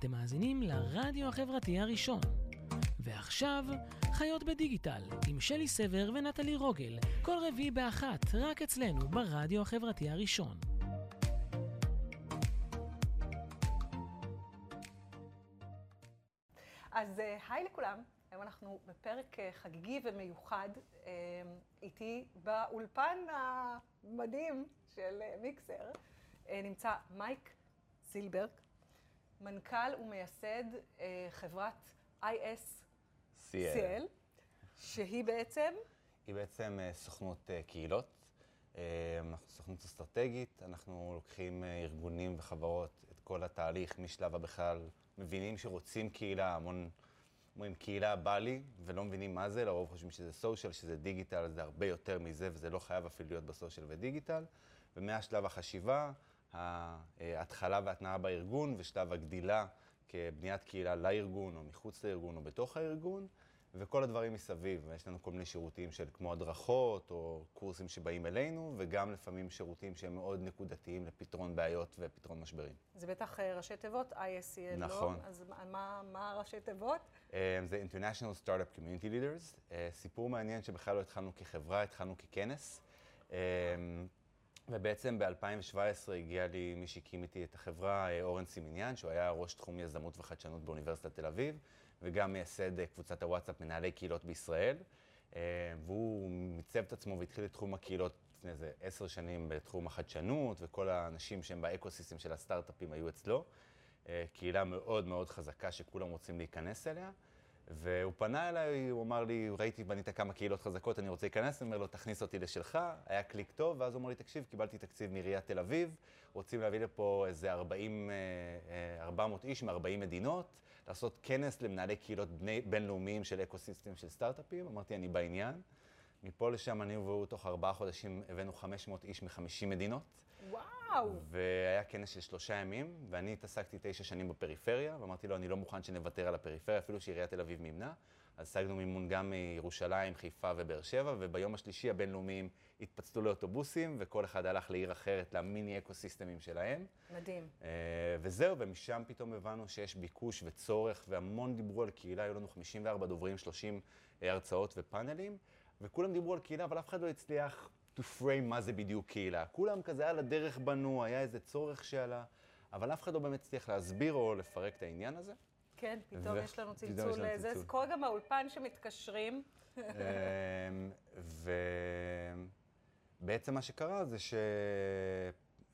אתם מאזינים לרדיו החברתי הראשון. ועכשיו, חיות בדיגיטל, עם שלי סבר ונטלי רוגל, כל רביעי באחת, רק אצלנו, ברדיו החברתי הראשון. אז אה, היי לכולם, היום אנחנו בפרק אה, חגיגי ומיוחד. אה, איתי באולפן המדהים של מיקסר נמצא מייק זילברג, מנכ"ל ומייסד חברת ISCL, שהיא בעצם? היא בעצם סוכנות קהילות. אנחנו סוכנות אסטרטגית, אנחנו לוקחים ארגונים וחברות את כל התהליך משלב הבכלל מבינים שרוצים קהילה, המון אומרים קהילה בא לי, ולא מבינים מה זה, לרוב חושבים שזה סושיאל, שזה דיגיטל, זה הרבה יותר מזה, וזה לא חייב אפילו להיות בסושיאל ודיגיטל. ומהשלב החשיבה, ההתחלה והתנאה בארגון, ושלב הגדילה כבניית קהילה לארגון, או מחוץ לארגון, או בתוך הארגון, וכל הדברים מסביב. יש לנו כל מיני שירותים של כמו הדרכות, או קורסים שבאים אלינו, וגם לפעמים שירותים שהם מאוד נקודתיים לפתרון בעיות ופתרון משברים. זה בטח אה, ראשי תיבות, ISCL, לא? נכון. לא? אז מה, מה ראשי תיבות? אה, זה International Startup Community Leaders. אה, סיפור מעניין שבכלל לא התחלנו כחברה, התחלנו ככנס. ובעצם ב-2017 הגיע לי מי שהקים איתי את החברה, אורן סימיניאן, שהוא היה ראש תחום יזמות וחדשנות באוניברסיטת תל אביב, וגם מייסד קבוצת הוואטסאפ מנהלי קהילות בישראל. והוא מיצב את עצמו והתחיל את תחום הקהילות לפני איזה עשר שנים בתחום החדשנות, וכל האנשים שהם באקוסיסטם של הסטארט-אפים היו אצלו. קהילה מאוד מאוד חזקה שכולם רוצים להיכנס אליה. והוא פנה אליי, הוא אמר לי, ראיתי, בנית כמה קהילות חזקות, אני רוצה להיכנס, אני אומר לו, תכניס אותי לשלך, היה קליק טוב, ואז הוא אמר לי, תקשיב, קיבלתי תקציב מעיריית תל אביב, רוצים להביא לפה איזה 40, 400 אה, אה, איש מ-40 מדינות, לעשות כנס למנהלי קהילות בינלאומיים של ecosystem של סטארט-אפים, אמרתי, אני בעניין. מפה לשם אני והוא, תוך ארבעה חודשים הבאנו 500 איש מ-50 מדינות. וואו. והיה כנס של שלושה ימים, ואני התעסקתי תשע שנים בפריפריה, ואמרתי לו, אני לא מוכן שנוותר על הפריפריה, אפילו שעיריית תל אביב מימנה. אז השגנו מימון גם מירושלים, חיפה ובאר שבע, וביום השלישי הבינלאומיים התפצלו לאוטובוסים, וכל אחד הלך לעיר אחרת, למיני אקו-סיסטמים שלהם. מדהים. אה, וזהו, ומשם פתאום הבנו שיש ביקוש וצורך, והמון דיברו על קהילה, היו לנו 54 דוברים, 30 הרצאות ופאנלים. וכולם דיברו על קהילה, אבל אף אחד לא הצליח to frame מה זה בדיוק קהילה. כולם כזה על הדרך בנו, היה איזה צורך שעלה, אבל אף אחד לא באמת הצליח להסביר או לפרק את העניין הזה. כן, פתאום ו... יש לנו צלצול לזה, זה קורה גם באולפן שמתקשרים. אמ, ובעצם מה שקרה זה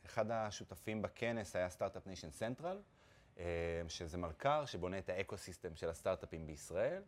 שאחד השותפים בכנס היה Start-Up Nation Central, שזה מלכ"ר שבונה את ה ecosystem של הסטארט-אפים בישראל.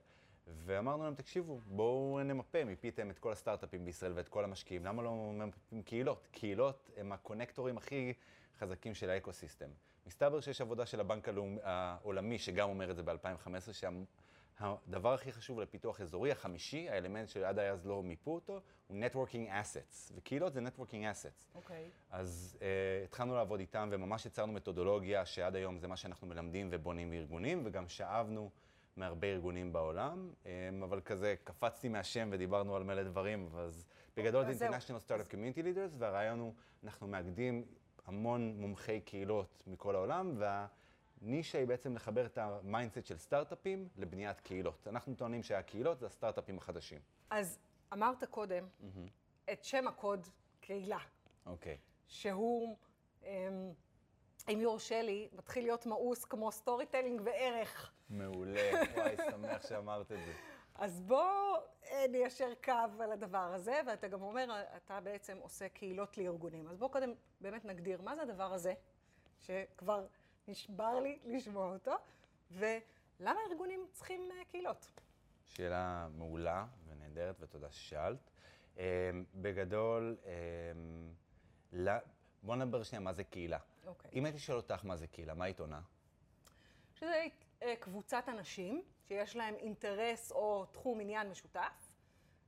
ואמרנו להם, תקשיבו, בואו נמפה, מיפיתם את כל הסטארט-אפים בישראל ואת כל המשקיעים, למה לא ממפים קהילות? קהילות הם ה connectorים הכי חזקים של האקו-סיסטם. מסתבר שיש עבודה של הבנק. העולמי, שגם אומר את זה ב-2015, שהדבר הכי חשוב לפיתוח אזורי, החמישי, האלמנט שעד אז לא מיפו אותו, הוא Networking Assets, וקהילות זה Networking Assets. אוקיי. Okay. אז uh, התחלנו לעבוד איתם, וממש יצרנו מתודולוגיה שעד היום זה מה שאנחנו מלמדים ובונים בארגונים, וגם שאבנו מהרבה ארגונים בעולם, אמ, אבל כזה קפצתי מהשם ודיברנו על מלא דברים, אז בגדול זה International Startup Community Leaders, והרעיון הוא, אנחנו מאגדים המון מומחי קהילות מכל העולם, והנישה היא בעצם לחבר את ה mindset של סטארט-אפים לבניית קהילות. אנחנו טוענים שהקהילות זה הסטארט-אפים החדשים. אז אמרת קודם mm-hmm. את שם הקוד קהילה. אוקיי. Okay. שהוא... Um, אם יורשה לי, מתחיל להיות מאוס כמו storytelling וערך. מעולה, וואי, שמח שאמרת את זה. אז בוא אה, ניישר קו על הדבר הזה, ואתה גם אומר, אתה בעצם עושה קהילות לארגונים. אז בוא קודם באמת נגדיר מה זה הדבר הזה, שכבר נשבר לי לשמוע אותו, ולמה ארגונים צריכים אה, קהילות? שאלה מעולה ונהדרת, ותודה ששאלת. אה, בגדול, בוא נדבר שנייה מה זה קהילה. אוקיי. אם הייתי שואל אותך מה זה קהילה, מה היית עונה? שזה אה, קבוצת אנשים שיש להם אינטרס או תחום עניין משותף,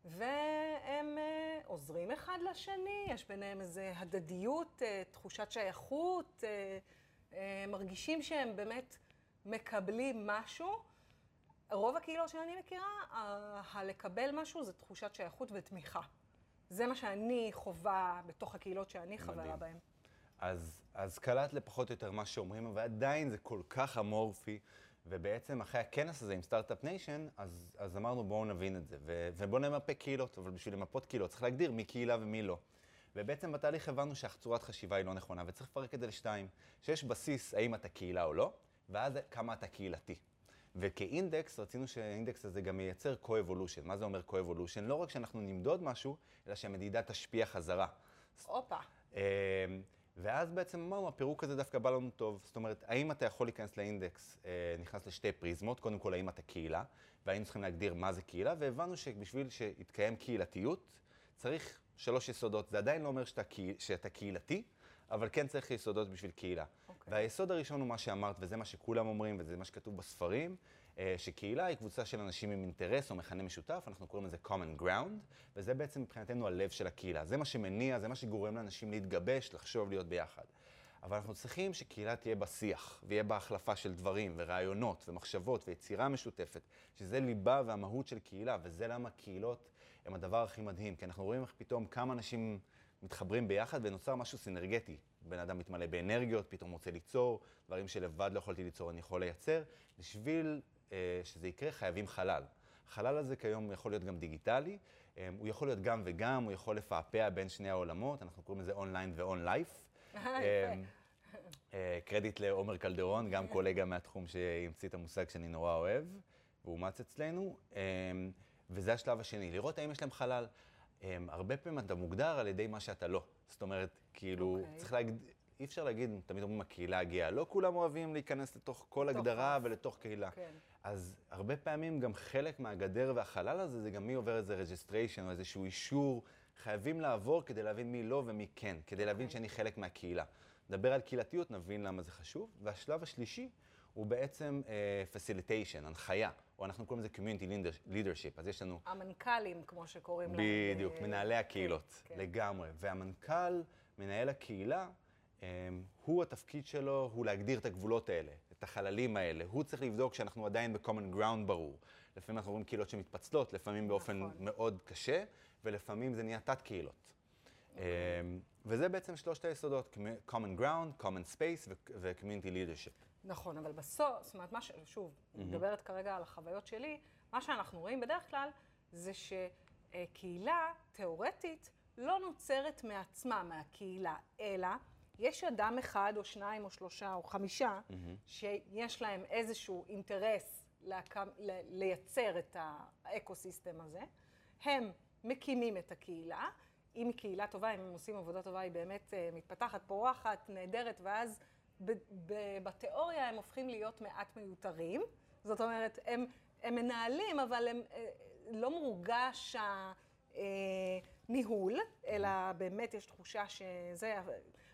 והם אה, עוזרים אחד לשני, יש ביניהם איזו הדדיות, אה, תחושת שייכות, מרגישים שהם באמת מקבלים משהו. רוב הקהילות שאני מכירה, הלקבל משהו זה תחושת שייכות ותמיכה. זה מה שאני חווה בתוך הקהילות שאני חברה בהן. אז, אז קלט לפחות או יותר מה שאומרים, אבל עדיין זה כל כך אמורפי. ובעצם אחרי הכנס הזה עם Start-Up Nation, אז, אז אמרנו בואו נבין את זה, ו, ובואו נמפה קהילות, אבל בשביל למפות קהילות צריך להגדיר מי קהילה ומי לא. ובעצם בתהליך הבנו שהצורת חשיבה היא לא נכונה, וצריך לפרק את זה לשתיים, שיש בסיס האם אתה קהילה או לא, ואז כמה אתה קהילתי. וכאינדקס, רצינו שהאינדקס הזה גם ייצר co-evolution. מה זה אומר co-evolution? לא רק שאנחנו נמדוד משהו, אלא שהמדידה תשפיע חזרה. הופה. אמ, ואז בעצם אמרנו, הפירוק הזה דווקא בא לנו טוב. זאת אומרת, האם אתה יכול להיכנס לאינדקס, אה, נכנס לשתי פריזמות, קודם כל, האם אתה קהילה, והיינו צריכים להגדיר מה זה קהילה, והבנו שבשביל שיתקיים קהילתיות, צריך שלוש יסודות. זה עדיין לא אומר שאתה, שאתה קהילתי, אבל כן צריך יסודות בשביל קהילה. והיסוד הראשון הוא מה שאמרת, וזה מה שכולם אומרים, וזה מה שכתוב בספרים, אה, שקהילה היא קבוצה של אנשים עם אינטרס או מכנה משותף, אנחנו קוראים לזה common ground, וזה בעצם מבחינתנו הלב של הקהילה. זה מה שמניע, זה מה שגורם לאנשים להתגבש, לחשוב, להיות ביחד. אבל אנחנו צריכים שקהילה תהיה בשיח, ויהיה בה החלפה של דברים, ורעיונות, ומחשבות, ויצירה משותפת, שזה ליבה והמהות של קהילה, וזה למה קהילות הם הדבר הכי מדהים, כי אנחנו רואים איך פתאום כמה אנשים מתחברים ביחד ונוצר משהו סינרגטי. בן אדם מתמלא באנרגיות, פתאום רוצה ליצור, דברים שלבד לא יכולתי ליצור, אני יכול לייצר. בשביל אה, שזה יקרה חייבים חלל. החלל הזה כיום יכול להיות גם דיגיטלי, אה, הוא יכול להיות גם וגם, הוא יכול לפעפע בין שני העולמות, אנחנו קוראים לזה אונליין ואון לייף. קרדיט לעומר קלדרון, גם קולגה מהתחום שהמציא את המושג שאני נורא אוהב, והוא אומץ אצלנו. אה, וזה השלב השני, לראות האם יש להם חלל. הרבה פעמים אתה מוגדר על ידי מה שאתה לא. זאת אומרת, כאילו, okay. אוקיי. צריך להגיד, אי אפשר להגיד, תמיד אומרים הקהילה הגאה. לא כולם אוהבים להיכנס לתוך כל הגדרה. ולתוך קהילה. כן. אז הרבה פעמים גם חלק מהגדר והחלל הזה, זה גם מי עובר איזה registration או איזשהו אישור. חייבים לעבור כדי להבין מי לא ומי כן, כדי להבין okay. שאני חלק מהקהילה. נדבר על קהילתיות, נבין למה זה חשוב. והשלב השלישי הוא בעצם uh, facilitation, הנחיה, או אנחנו קוראים לזה community leadership, אז יש לנו... המנכ"לים, כמו שקוראים להם. בדיוק, ל... מנהלי הקהילות, כן, כן. לגמרי. והמנכ"ל, מנהל הקהילה, um, הוא התפקיד שלו, הוא להגדיר את הגבולות האלה, את החללים האלה. הוא צריך לבדוק שאנחנו עדיין ב-common ground ברור. לפעמים אנחנו רואים קהילות שמתפצלות, לפעמים באופן נכון. מאוד קשה, ולפעמים זה נהיה תת-קהילות. Okay. אוקיי. Um, וזה בעצם שלושת היסודות, common ground, common space ו-community leadership. נכון, אבל בסוף, זאת אומרת, מה ש... שוב, אני mm-hmm. מדברת כרגע על החוויות שלי, מה שאנחנו רואים בדרך כלל זה שקהילה תיאורטית לא נוצרת מעצמה, מהקהילה, אלא יש אדם אחד או שניים או שלושה או חמישה mm-hmm. שיש להם איזשהו אינטרס להקם, לייצר את האקו-סיסטם הזה, הם מקימים את הקהילה, אם היא קהילה טובה, אם הם עושים עבודה טובה, היא באמת uh, מתפתחת, פורחת, נהדרת, ואז בתיאוריה הם הופכים להיות מעט מיותרים. זאת אומרת, הם, הם מנהלים, אבל הם, אה, לא מורגש הניהול, אלא באמת יש תחושה שזה,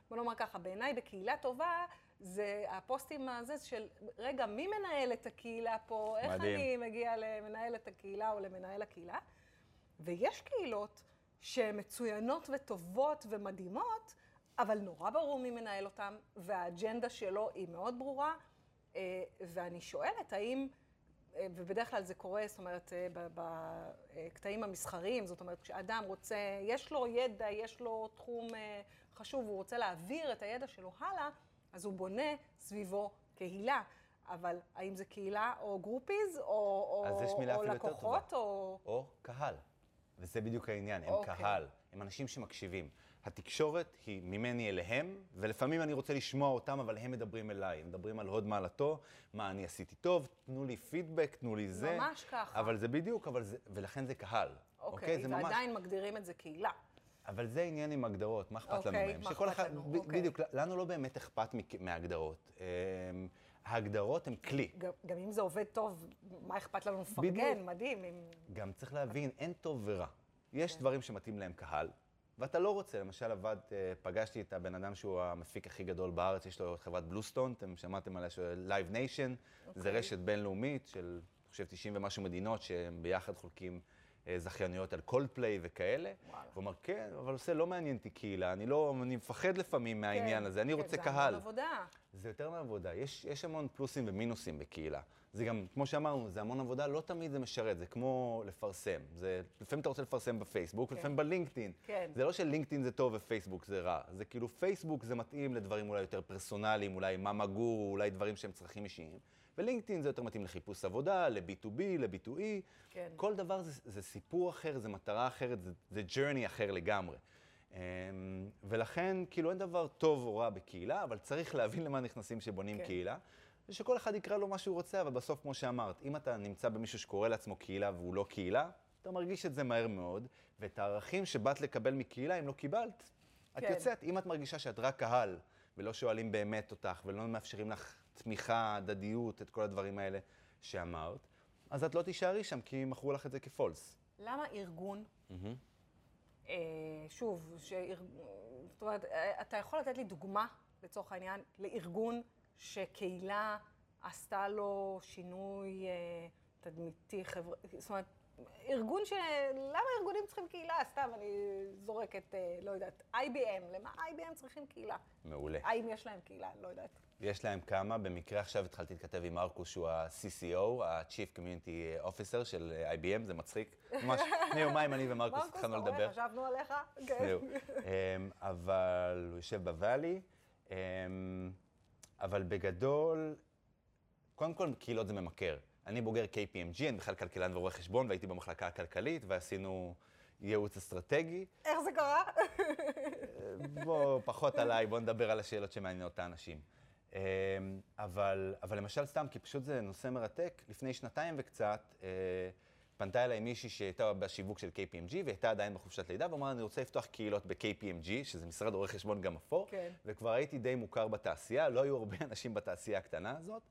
בוא נאמר ככה, בעיניי בקהילה טובה, זה הפוסטים הזה של, רגע, מי מנהל את הקהילה פה? מדהים. איך אני מגיע למנהל את הקהילה או למנהל הקהילה? ויש קהילות שהן מצוינות וטובות ומדהימות, אבל נורא ברור מי מנהל אותם, והאג'נדה שלו היא מאוד ברורה, אה, ואני שואלת, האם, אה, ובדרך כלל זה קורה, זאת אומרת, אה, בקטעים המסחריים, זאת אומרת, כשאדם רוצה, יש לו ידע, יש לו תחום חשוב, הוא רוצה להעביר את הידע שלו הלאה, אז הוא בונה סביבו קהילה. אבל האם זה קהילה או גרופיז, או, או, או לקוחות, או... או קהל. וזה בדיוק העניין, הם okay. אוקיי. קהל, הם אנשים שמקשיבים. התקשורת היא ממני אליהם, ולפעמים אני רוצה לשמוע אותם, אבל הם מדברים אליי. הם מדברים על הוד מעלתו, מה אני עשיתי טוב, תנו לי פידבק, תנו לי זה. ממש ככה. אבל זה בדיוק, אבל זה, ולכן זה קהל. אוקיי, אוקיי זה ועדיין ממש... מגדירים את זה קהילה. אבל זה עניין עם הגדרות, מה אכפת אוקיי, לנו מהם? מה אכפת לנו? ב- אוקיי. בדיוק, לנו לא באמת אכפת מהגדרות. אמ, ההגדרות הן כלי. גם, גם אם זה עובד טוב, מה אכפת לנו לפרגן? מדהים. אם... גם צריך להבין, אין טוב ורע. יש כן. דברים שמתאים להם קהל, ואתה לא רוצה, למשל עבד, אה, פגשתי את הבן אדם שהוא המפיק הכי גדול בארץ, יש לו את חברת בלוסטון, אתם שמעתם עליה, Live Nation, okay. זה אוקיי. רשת בינלאומית של, אני חושב, 90 ומשהו מדינות, שהם ביחד חולקים אה, זכיינויות על קולדפליי וכאלה. וואלה. הוא אמר, כן, אבל עושה, לא מעניין אותי קהילה, אני לא, אני מפחד לפעמים מהעניין כן, הזה, אני כן, רוצה קהל. זה עבודה. זה יותר מעבודה. יש, יש המון פלוסים ומינוסים בקהילה. זה גם, כמו שאמרנו, זה המון עבודה, לא תמיד זה משרת, זה כמו לפרסם. זה, לפעמים אתה רוצה לפרסם בפייסבוק, כן. לפעמים בלינקדאין. כן. זה לא שלינקדאין זה טוב ופייסבוק זה רע. זה כאילו, פייסבוק זה מתאים לדברים אולי יותר פרסונליים, אולי מה מגור, אולי דברים שהם צרכים אישיים. ולינקדאין זה יותר מתאים לחיפוש עבודה, ל-B2B, ל-B2E. כן. כל דבר זה, זה סיפור אחר, זה מטרה אחרת, זה, זה journey אחר לגמרי. אמ, ולכן, כאילו, אין דבר טוב או רע בקהילה, אבל צריך להבין למה נכנסים שבונים כן. קהילה. ושכל אחד יקרא לו מה שהוא רוצה, אבל בסוף, כמו שאמרת, אם אתה נמצא במישהו שקורא לעצמו קהילה והוא לא קהילה, אתה מרגיש את זה מהר מאוד, ואת הערכים שבאת לקבל מקהילה, אם לא קיבלת, את כן. יוצאת. אם את מרגישה שאת רק קהל, ולא שואלים באמת אותך, ולא מאפשרים לך תמיכה, הדדיות, את כל הדברים האלה שאמרת, אז את לא תישארי שם, כי מכרו לך את זה כפולס. למה ארגון, אה, שוב, שאיר... זאת אומרת, אה, אתה יכול לתת לי דוגמה, לצורך העניין, לארגון שקהילה עשתה לו שינוי אה, תדמיתי, חברה... זאת אומרת, ארגון ש... למה ארגונים צריכים קהילה? סתם, אני זורקת, אה, לא יודעת, IBM, למה IBM צריכים קהילה? מעולה. האם יש להם קהילה? לא יודעת. יש להם כמה, במקרה עכשיו התחלתי להתכתב עם מרקוס, שהוא ה-CCO, ה-Chief Community Officer של אה, IBM, זה מצחיק. ממש, לפני יומיים אני ומרקוס מרקוס, התחלנו לדבר. חשבנו עליך? כן. אמ, אבל הוא יושב בוואלי. אבל בגדול, קודם כל, קהילות זה ממכר. אני בוגר KPMG, אני בכלל כלכלן ורואה חשבון, והייתי במחלקה הכלכלית, ועשינו ייעוץ אסטרטגי. איך זה קרה? בוא, פחות עליי, בוא נדבר על השאלות שמעניינות את האנשים. אמ, אבל, אבל למשל סתם, כי פשוט זה נושא מרתק, לפני שנתיים וקצת, אה, פנתה אליי מישהי שהייתה בשיווק של KPMG, והייתה עדיין בחופשת לידה, ואמרה, אני רוצה לפתוח קהילות ב-KPMG, שזה משרד רואי חשבון גם אפור, כן. וכבר הייתי די מוכר בתעשייה, לא היו הרבה אנשים בתעשייה הקטנה הזאת,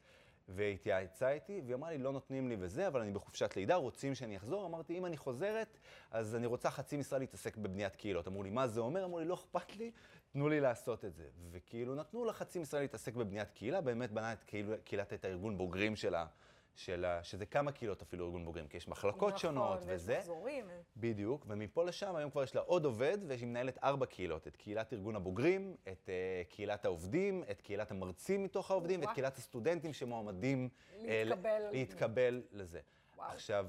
והתייעצה איתי, והיא אמרה לי, לא נותנים לי וזה, אבל אני בחופשת לידה, רוצים שאני אחזור? אמרתי, אם אני חוזרת, אז אני רוצה חצי משרה להתעסק בבניית קהילות. אמרו לי, מה זה אומר? אמרו לי, לא אכפת לי, תנו לי לעשות את זה. וכאילו, נתנו לה חצי משרה להתעסק בבניית קהילה, באמת בנה את קהיל, קהילת את הארגון בוגרים שלה, שלה, שזה כמה קהילות אפילו ארגון בוגרים, כי יש מחלקות שונות נכון, ויש וזה. מחזורים. בדיוק, ומפה לשם היום כבר יש לה עוד עובד, והיא מנהלת ארבע קהילות, את קהילת ארגון הבוגרים, את uh, קהילת העובדים, את קהילת המרצים מתוך העובדים, ואת. קהילת הסטודנטים שמועמדים אה, להתקבל. להתקבל לזה. וואו. עכשיו,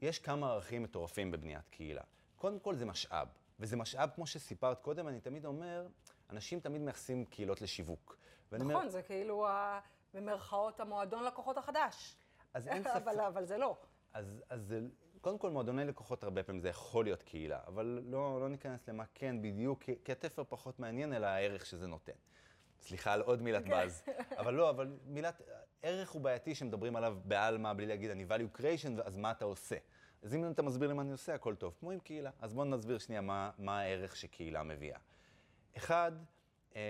יש כמה ערכים מטורפים בבניית קהילה. קודם כל זה משאב, וזה משאב, כמו שסיפרת קודם, אני תמיד אומר, אנשים תמיד מייחסים קהילות לשיווק. ואני אומר, נכון, זה כאילו, ה- במרכאות, המועדון לקוחות החדש. אז אין ספק. אבל, אבל זה לא. אז, אז קודם כל, מועדוני לקוחות הרבה פעמים זה יכול להיות קהילה, אבל לא, לא ניכנס למה כן בדיוק, כי, כי התפר פחות מעניין, אלא הערך שזה נותן. סליחה על עוד מילת באז. אבל לא, אבל מילת, ערך הוא בעייתי שמדברים עליו בעלמא, בלי להגיד, אני value creation, אז מה אתה עושה? אז אם אתה מסביר לי מה אני עושה, הכל טוב, כמו עם קהילה. אז בואו נסביר שנייה מה, מה הערך שקהילה מביאה. אחד, אמ,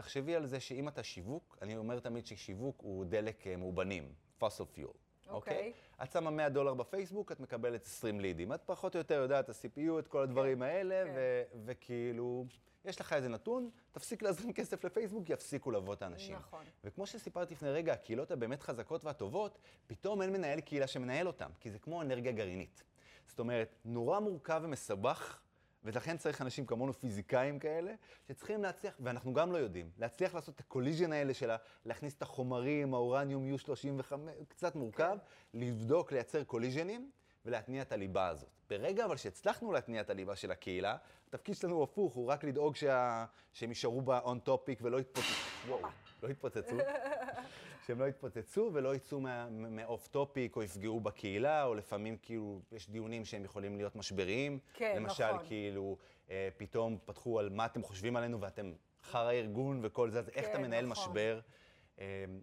תחשבי על זה שאם אתה שיווק, אני אומר תמיד ששיווק הוא דלק אה, מאובנים, fossil fuel. אוקיי. את שמה 100 דולר בפייסבוק, את מקבלת 20 לידים. את פחות או יותר יודעת ה-CPU, את כל הדברים האלה, כן. ו- וכאילו, יש לך איזה נתון, תפסיק להזרים כסף לפייסבוק, יפסיקו לבוא את האנשים. נכון. וכמו שסיפרתי לפני רגע, הקהילות הבאמת חזקות והטובות, פתאום אין מנהל קהילה שמנהל אותם, כי זה כמו אנרגיה גרעינית. זאת אומרת, נורא מורכב ומסובך, ולכן צריך אנשים כמונו פיזיקאים כאלה, שצריכים להצליח, ואנחנו גם לא יודעים, להצליח לעשות את ה collision האלה של להכניס את החומרים, האורניום U35, קצת מורכב, לבדוק, לייצר collisionים ולהתניע את הליבה הזאת. ברגע אבל שהצלחנו להתניע את הליבה של הקהילה, התפקיד שלנו הוא הפוך, הוא רק לדאוג שה... שהם יישארו ב-on topic ולא יתפוצצו. וואו, לא יתפוצצו. שהם לא יתפוצצו ולא יצאו מ-off topic או יפגעו בקהילה, או לפעמים כאילו יש דיונים שהם יכולים להיות משבריים. כן, למשל, נכון. כאילו, אה, פתאום פתחו על מה אתם חושבים עלינו ואתם חרא ארגון וכל זה, אז איך אתה כן, מנהל נכון. משבר?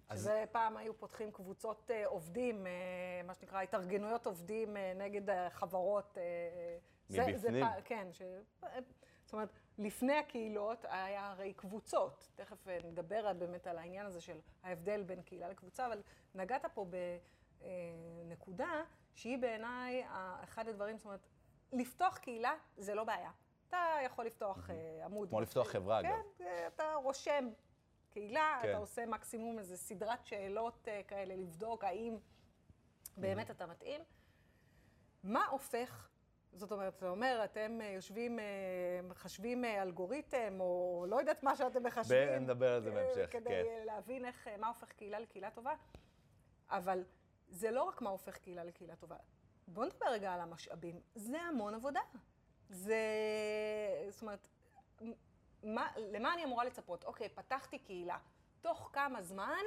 אז שזה פעם היו פותחים קבוצות אה, עובדים, אה, מה שנקרא, התארגנויות עובדים אה, נגד החברות. אה, זה- זה מבפנים. פעם- כן, ש... זאת אומרת, לפני הקהילות היה הרי קבוצות. תכף נדבר באמת על העניין הזה של ההבדל בין קהילה לקבוצה, אבל נגעת פה בנקודה שהיא בעיניי אחד הדברים, זאת אומרת, לפתוח קהילה זה לא בעיה. אתה יכול לפתוח עמוד. כמו לפתוח חברה, אגב. כן, אתה רושם קהילה, כן. אתה עושה מקסימום איזו סדרת שאלות אה, כאלה, לבדוק האם באמת אתה מתאים. מה הופך, זאת אומרת, זה אומר, אתם אה, יושבים, אה, מחשבים אה, אלגוריתם, או לא יודעת מה שאתם מחשבים. נדבר על זה בהמשך, כדי כן. להבין איך, מה הופך קהילה לקהילה טובה. אבל זה לא רק מה הופך קהילה לקהילה טובה. בואו נדבר רגע על המשאבים. זה המון עבודה. זה, זאת אומרת, מה, למה אני אמורה לצפות? אוקיי, פתחתי קהילה. תוך כמה זמן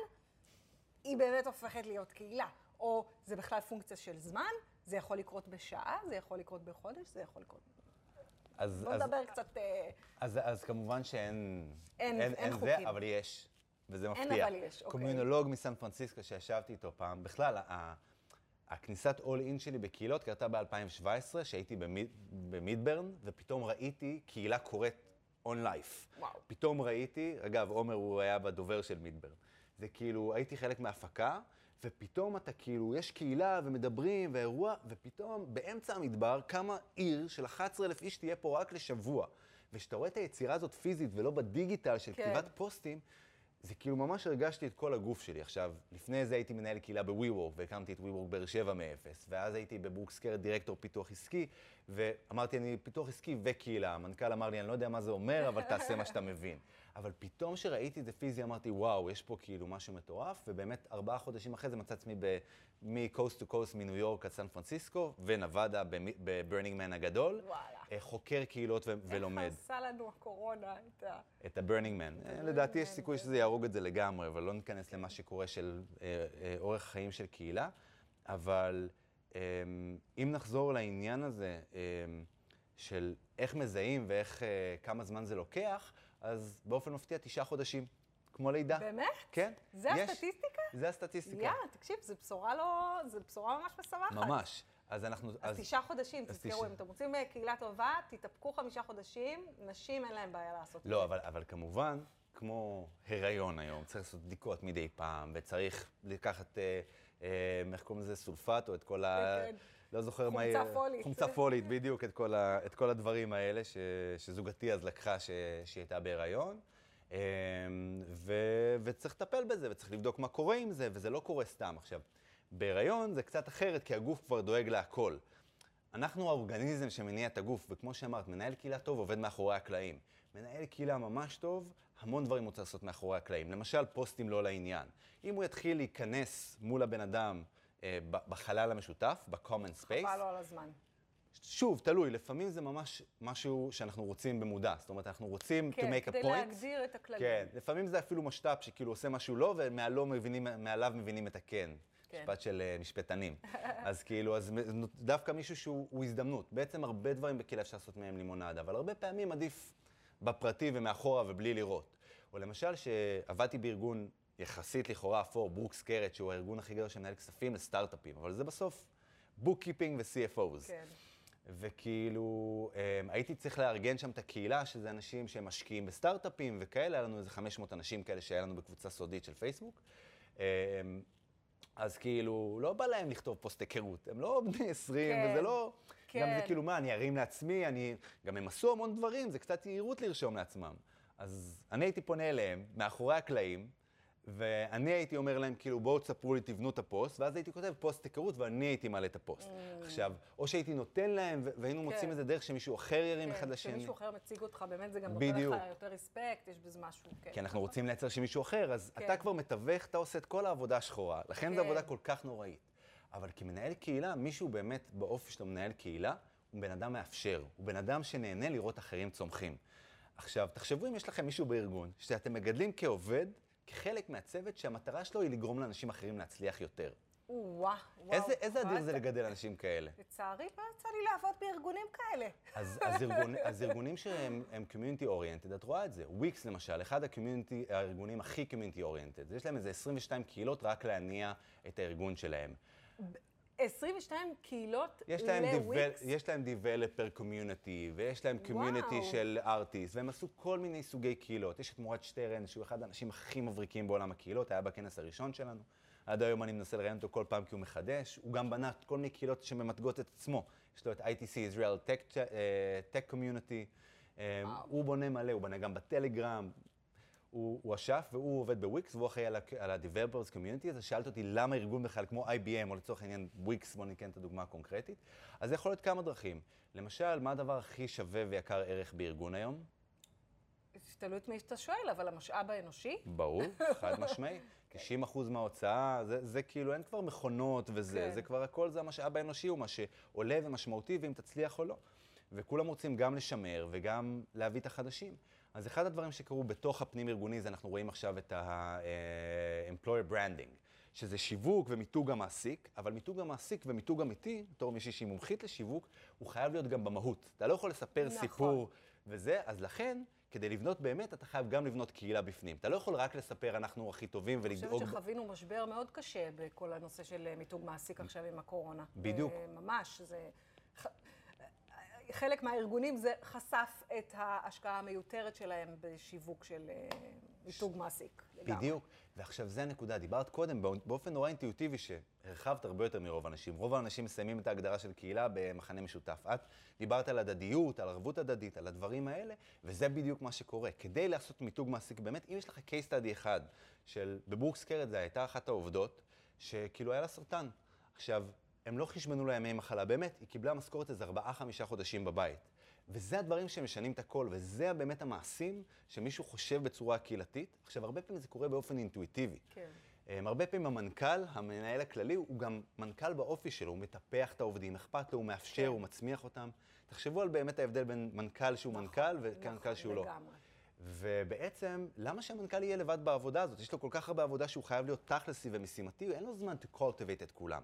היא באמת הופכת להיות קהילה? או זה בכלל פונקציה של זמן? זה יכול לקרות בשעה, זה יכול לקרות בחודש, זה יכול לקרות... אז, בוא אז, נדבר קצת... אה, אז, אז כמובן שאין אין- אין, אין אין חוקים. זה, אבל יש, וזה אין, מפתיע. אבל יש, אוקיי. קומיונולוג מסן פרנסיסקו שישבתי איתו פעם, בכלל, ה- הכניסת אול אין שלי בקהילות קרתה ב-2017, שהייתי במיד, במידברן, ופתאום ראיתי קהילה קורית און לייף. וואו. פתאום ראיתי, אגב, עומר הוא היה בדובר של מידברן. זה כאילו, הייתי חלק מההפקה, ופתאום אתה כאילו, יש קהילה ומדברים ואירוע, ופתאום באמצע המדבר קמה עיר של 11,000 איש תהיה פה רק לשבוע. וכשאתה רואה את היצירה הזאת פיזית ולא בדיגיטל של כן. כתיבת פוסטים, זה כאילו ממש הרגשתי את כל הגוף שלי. עכשיו, לפני זה הייתי מנהל קהילה ב-WeWork, והקמתי את WeWork באר שבע מאפס, ואז הייתי בברוקסקרת דירקטור פיתוח עסקי, ואמרתי, אני פיתוח עסקי וקהילה. המנכ"ל אמר לי, אני לא יודע מה זה אומר, אבל תעשה מה שאתה מבין. אבל פתאום כשראיתי את זה פיזי, אמרתי, וואו, יש פה כאילו משהו מטורף, ובאמת ארבעה חודשים אחרי זה מצא עצמי מ-coast to coast מניו יורק עד סן פרנסיסקו, ונבדה ב-Burning Man הגדול. וואלה. חוקר קהילות ו- ולומד. איך עשה לנו הקורונה את ה... את man. אה, לדעתי יש סיכוי שזה יהרוג את זה לגמרי, אבל לא ניכנס למה שקורה של אה, אה, אורח חיים של קהילה. אבל אה, אם נחזור לעניין הזה אה, של איך מזהים ואיך, כמה זמן זה לוקח, אז באופן מפתיע תשעה חודשים, כמו לידה. באמת? כן. זה יש- הסטטיסטיקה? זה הסטטיסטיקה. יא, תקשיב, זו בשורה לא... זו בשורה ממש משמחת. ממש. אז אנחנו... אז תשעה חודשים, אז תזכרו, תשעה. אם אתם רוצים אה, קהילה טובה, תתאפקו חמישה חודשים, נשים אין להם בעיה לעשות את לא, זה. אבל, אבל כמובן, כמו הריון היום, צריך לעשות בדיקות מדי פעם, וצריך לקחת, אה, אה, איך קוראים לזה, סולפט, או את כל ה... כן, כן. לא זוכר מה... חומצה פולית. חומצה פולית, בדיוק, את כל, ה, את כל הדברים האלה ש, שזוגתי אז לקחה ש, שהיא הייתה בהיריון. אה, ו, וצריך לטפל בזה, וצריך לבדוק מה קורה עם זה, וזה לא קורה סתם. עכשיו, בהיריון זה קצת אחרת, כי הגוף כבר דואג להכל. אנחנו האורגניזם שמניע את הגוף, וכמו שאמרת, מנהל קהילה טוב עובד מאחורי הקלעים. מנהל קהילה ממש טוב, המון דברים הוא צריך לעשות מאחורי הקלעים. למשל, פוסטים לא לעניין. אם הוא יתחיל להיכנס מול הבן אדם אה, בחלל המשותף, ב-common space, חבל לו על הזמן. שוב, תלוי, לפעמים זה ממש משהו שאנחנו רוצים במודע. זאת אומרת, אנחנו רוצים to כן, make a כדי point. להגדיר את הכללים. כן, לפעמים זה אפילו משת"פ שכאילו עושה משהו לא, ומעליו מבינים, מבינים את הכן. כן. משפט של אה, משפטנים. אז כאילו, אז דווקא מישהו שהוא הוא הזדמנות. בעצם הרבה דברים בקהילה אפשר לעשות מהם לימונדה, אבל הרבה פעמים עדיף בפרטי ומאחורה ובלי לראות. או למשל, שעבדתי בארגון יחסית לכאורה אפור, ברוקס קרת, שהוא הארגון הכי גדול שמנהל כספים לסטארט-אפים, אבל זה בסוף bookkeeping ו-CFOs. כן. וכאילו, אמ, הייתי צריך לארגן שם את הקהילה, שזה אנשים שמשקיעים בסטארט-אפים וכאלה, היה לנו איזה 500 אנשים כאלה שהיה לנו בקבוצה סודית של פייסבוק. אמ, אז כאילו, לא בא להם לכתוב פוסט היכרות, הם לא בני 20, כן, וזה לא... גם כן. זה כאילו, מה, אני ארים לעצמי, אני... גם הם עשו המון דברים, זה קצת יהירות לרשום לעצמם. אז אני הייתי פונה אליהם, מאחורי הקלעים, ואני הייתי אומר להם, כאילו, בואו תספרו לי, תבנו את הפוסט, ואז הייתי כותב פוסט היכרות, ואני הייתי מעלה את הפוסט. עכשיו, או שהייתי נותן להם, והיינו מוצאים Mm. כן. איזה דרך שמישהו אחר ירים אחד כן, לשני. כשמישהו אחר מציג אותך, באמת זה גם נותן. לך יותר רספקט, יש בזה משהו, כן. כי אנחנו רוצים לייצר שמישהו אחר, אז כן. אתה כבר מתווך, אתה עושה את כל העבודה השחורה. לכן זו כן. עבודה כל כך נוראית. אבל כמנהל קהילה, מישהו באמת באופי שלו מנהל קהילה, הוא בן אדם מאפשר. הוא בן אדם שנהנה לראות אחרים צומחים. עכשיו, תחשבו אם יש לכם מישהו בארגון, שאתם מגדלים כעובד, כחלק מהצוות, שהמטרה שלו היא לגרום לאנשים אחרים להצליח יותר. וואו, וואו. איזה, איזה אדיר זה לגדל אנשים כאלה. לצערי, לא יצא לי לעבוד בארגונים כאלה. אז, אז, ארגון, אז ארגונים שהם הם community oriented, את רואה את זה. וויקס למשל, אחד הארגונים הכי community oriented. יש להם איזה 22 קהילות רק להניע את הארגון שלהם. 22 קהילות יש להם, לוויקס. יש להם developer community, ויש להם community וואו. של artists, והם עשו כל מיני סוגי קהילות. יש את מורד שטרן, שהוא אחד האנשים הכי מבריקים בעולם הקהילות, היה בכנס הראשון שלנו. עד היום אני מנסה לראיין אותו כל פעם כי הוא מחדש. הוא גם בנה כל מיני קהילות שממתגות את עצמו. יש לו את ITC, Israel Tech, אה, Tech Community. אה, הוא בונה מלא, הוא בונה גם בטלגרם. הוא, הוא אשף והוא עובד בוויקס והוא אחראי על ה-Developers Community, אז שאלת אותי למה ארגון בכלל כמו IBM, או לצורך העניין וויקס, בוא ניתן את הדוגמה הקונקרטית. אז זה יכול להיות כמה דרכים. למשל, מה הדבר הכי שווה ויקר ערך בארגון היום? תלוי את מי שאתה שואל, אבל המשאב האנושי? ברור, חד משמעי. 90 אחוז מההוצאה, זה, זה כאילו, אין כבר מכונות וזה, כן. זה כבר הכל, זה המשאב האנושי, הוא מה שעולה ומשמעותי, ואם תצליח או לא. וכולם רוצים גם לשמר וגם להביא את החדשים. אז אחד הדברים שקרו בתוך הפנים ארגוני, זה אנחנו רואים עכשיו את ה-employer branding, שזה שיווק ומיתוג המעסיק, אבל מיתוג המעסיק ומיתוג אמיתי, בתור מישהי שהיא מומחית לשיווק, הוא חייב להיות גם במהות. אתה לא יכול לספר נכון. סיפור וזה, אז לכן... כדי לבנות באמת, אתה חייב גם לבנות קהילה בפנים. אתה לא יכול רק לספר, אנחנו הכי טובים ולדאוג... אני חושבת שחווינו משבר מאוד קשה בכל הנושא של מיתוג מעסיק עכשיו עם הקורונה. בדיוק. ממש, זה... חלק מהארגונים זה חשף את ההשקעה המיותרת שלהם בשיווק של אה, מיתוג מעסיק. בדיוק. ועכשיו זה הנקודה. דיברת קודם באופן נורא אינטואיטיבי שהרחבת הרבה יותר מרוב האנשים. רוב האנשים מסיימים את ההגדרה של קהילה במחנה משותף. את דיברת על הדדיות, על ערבות הדדית, על הדברים האלה, וזה בדיוק מה שקורה. כדי לעשות מיתוג מעסיק, באמת, אם יש לך case study אחד של, בברוקס קרת זה הייתה אחת העובדות, שכאילו היה לה סרטן. עכשיו, הם לא חשבנו לה ימי מחלה, באמת, היא קיבלה משכורת איזה ארבעה-חמישה חודשים בבית. וזה הדברים שמשנים את הכל, וזה באמת המעשים שמישהו חושב בצורה קהילתית. עכשיו, הרבה פעמים זה קורה באופן אינטואיטיבי. כן. Um, הרבה פעמים המנכ"ל, המנהל הכללי, הוא גם מנכ"ל באופי שלו, הוא מטפח את העובדים, אכפת לו, הוא מאפשר, כן. הוא מצמיח אותם. תחשבו על באמת ההבדל בין מנכ"ל שהוא נכון, מנכ"ל ומנכ"ל נכון, שהוא לא. לגמרי. ובעצם, למה שהמנכ"ל יהיה לבד בעבודה הזאת? יש לו כל כך הרבה עבודה שהוא חייב להיות תכלסי ומשימתי, אין לו זמן to cultivate את כולם.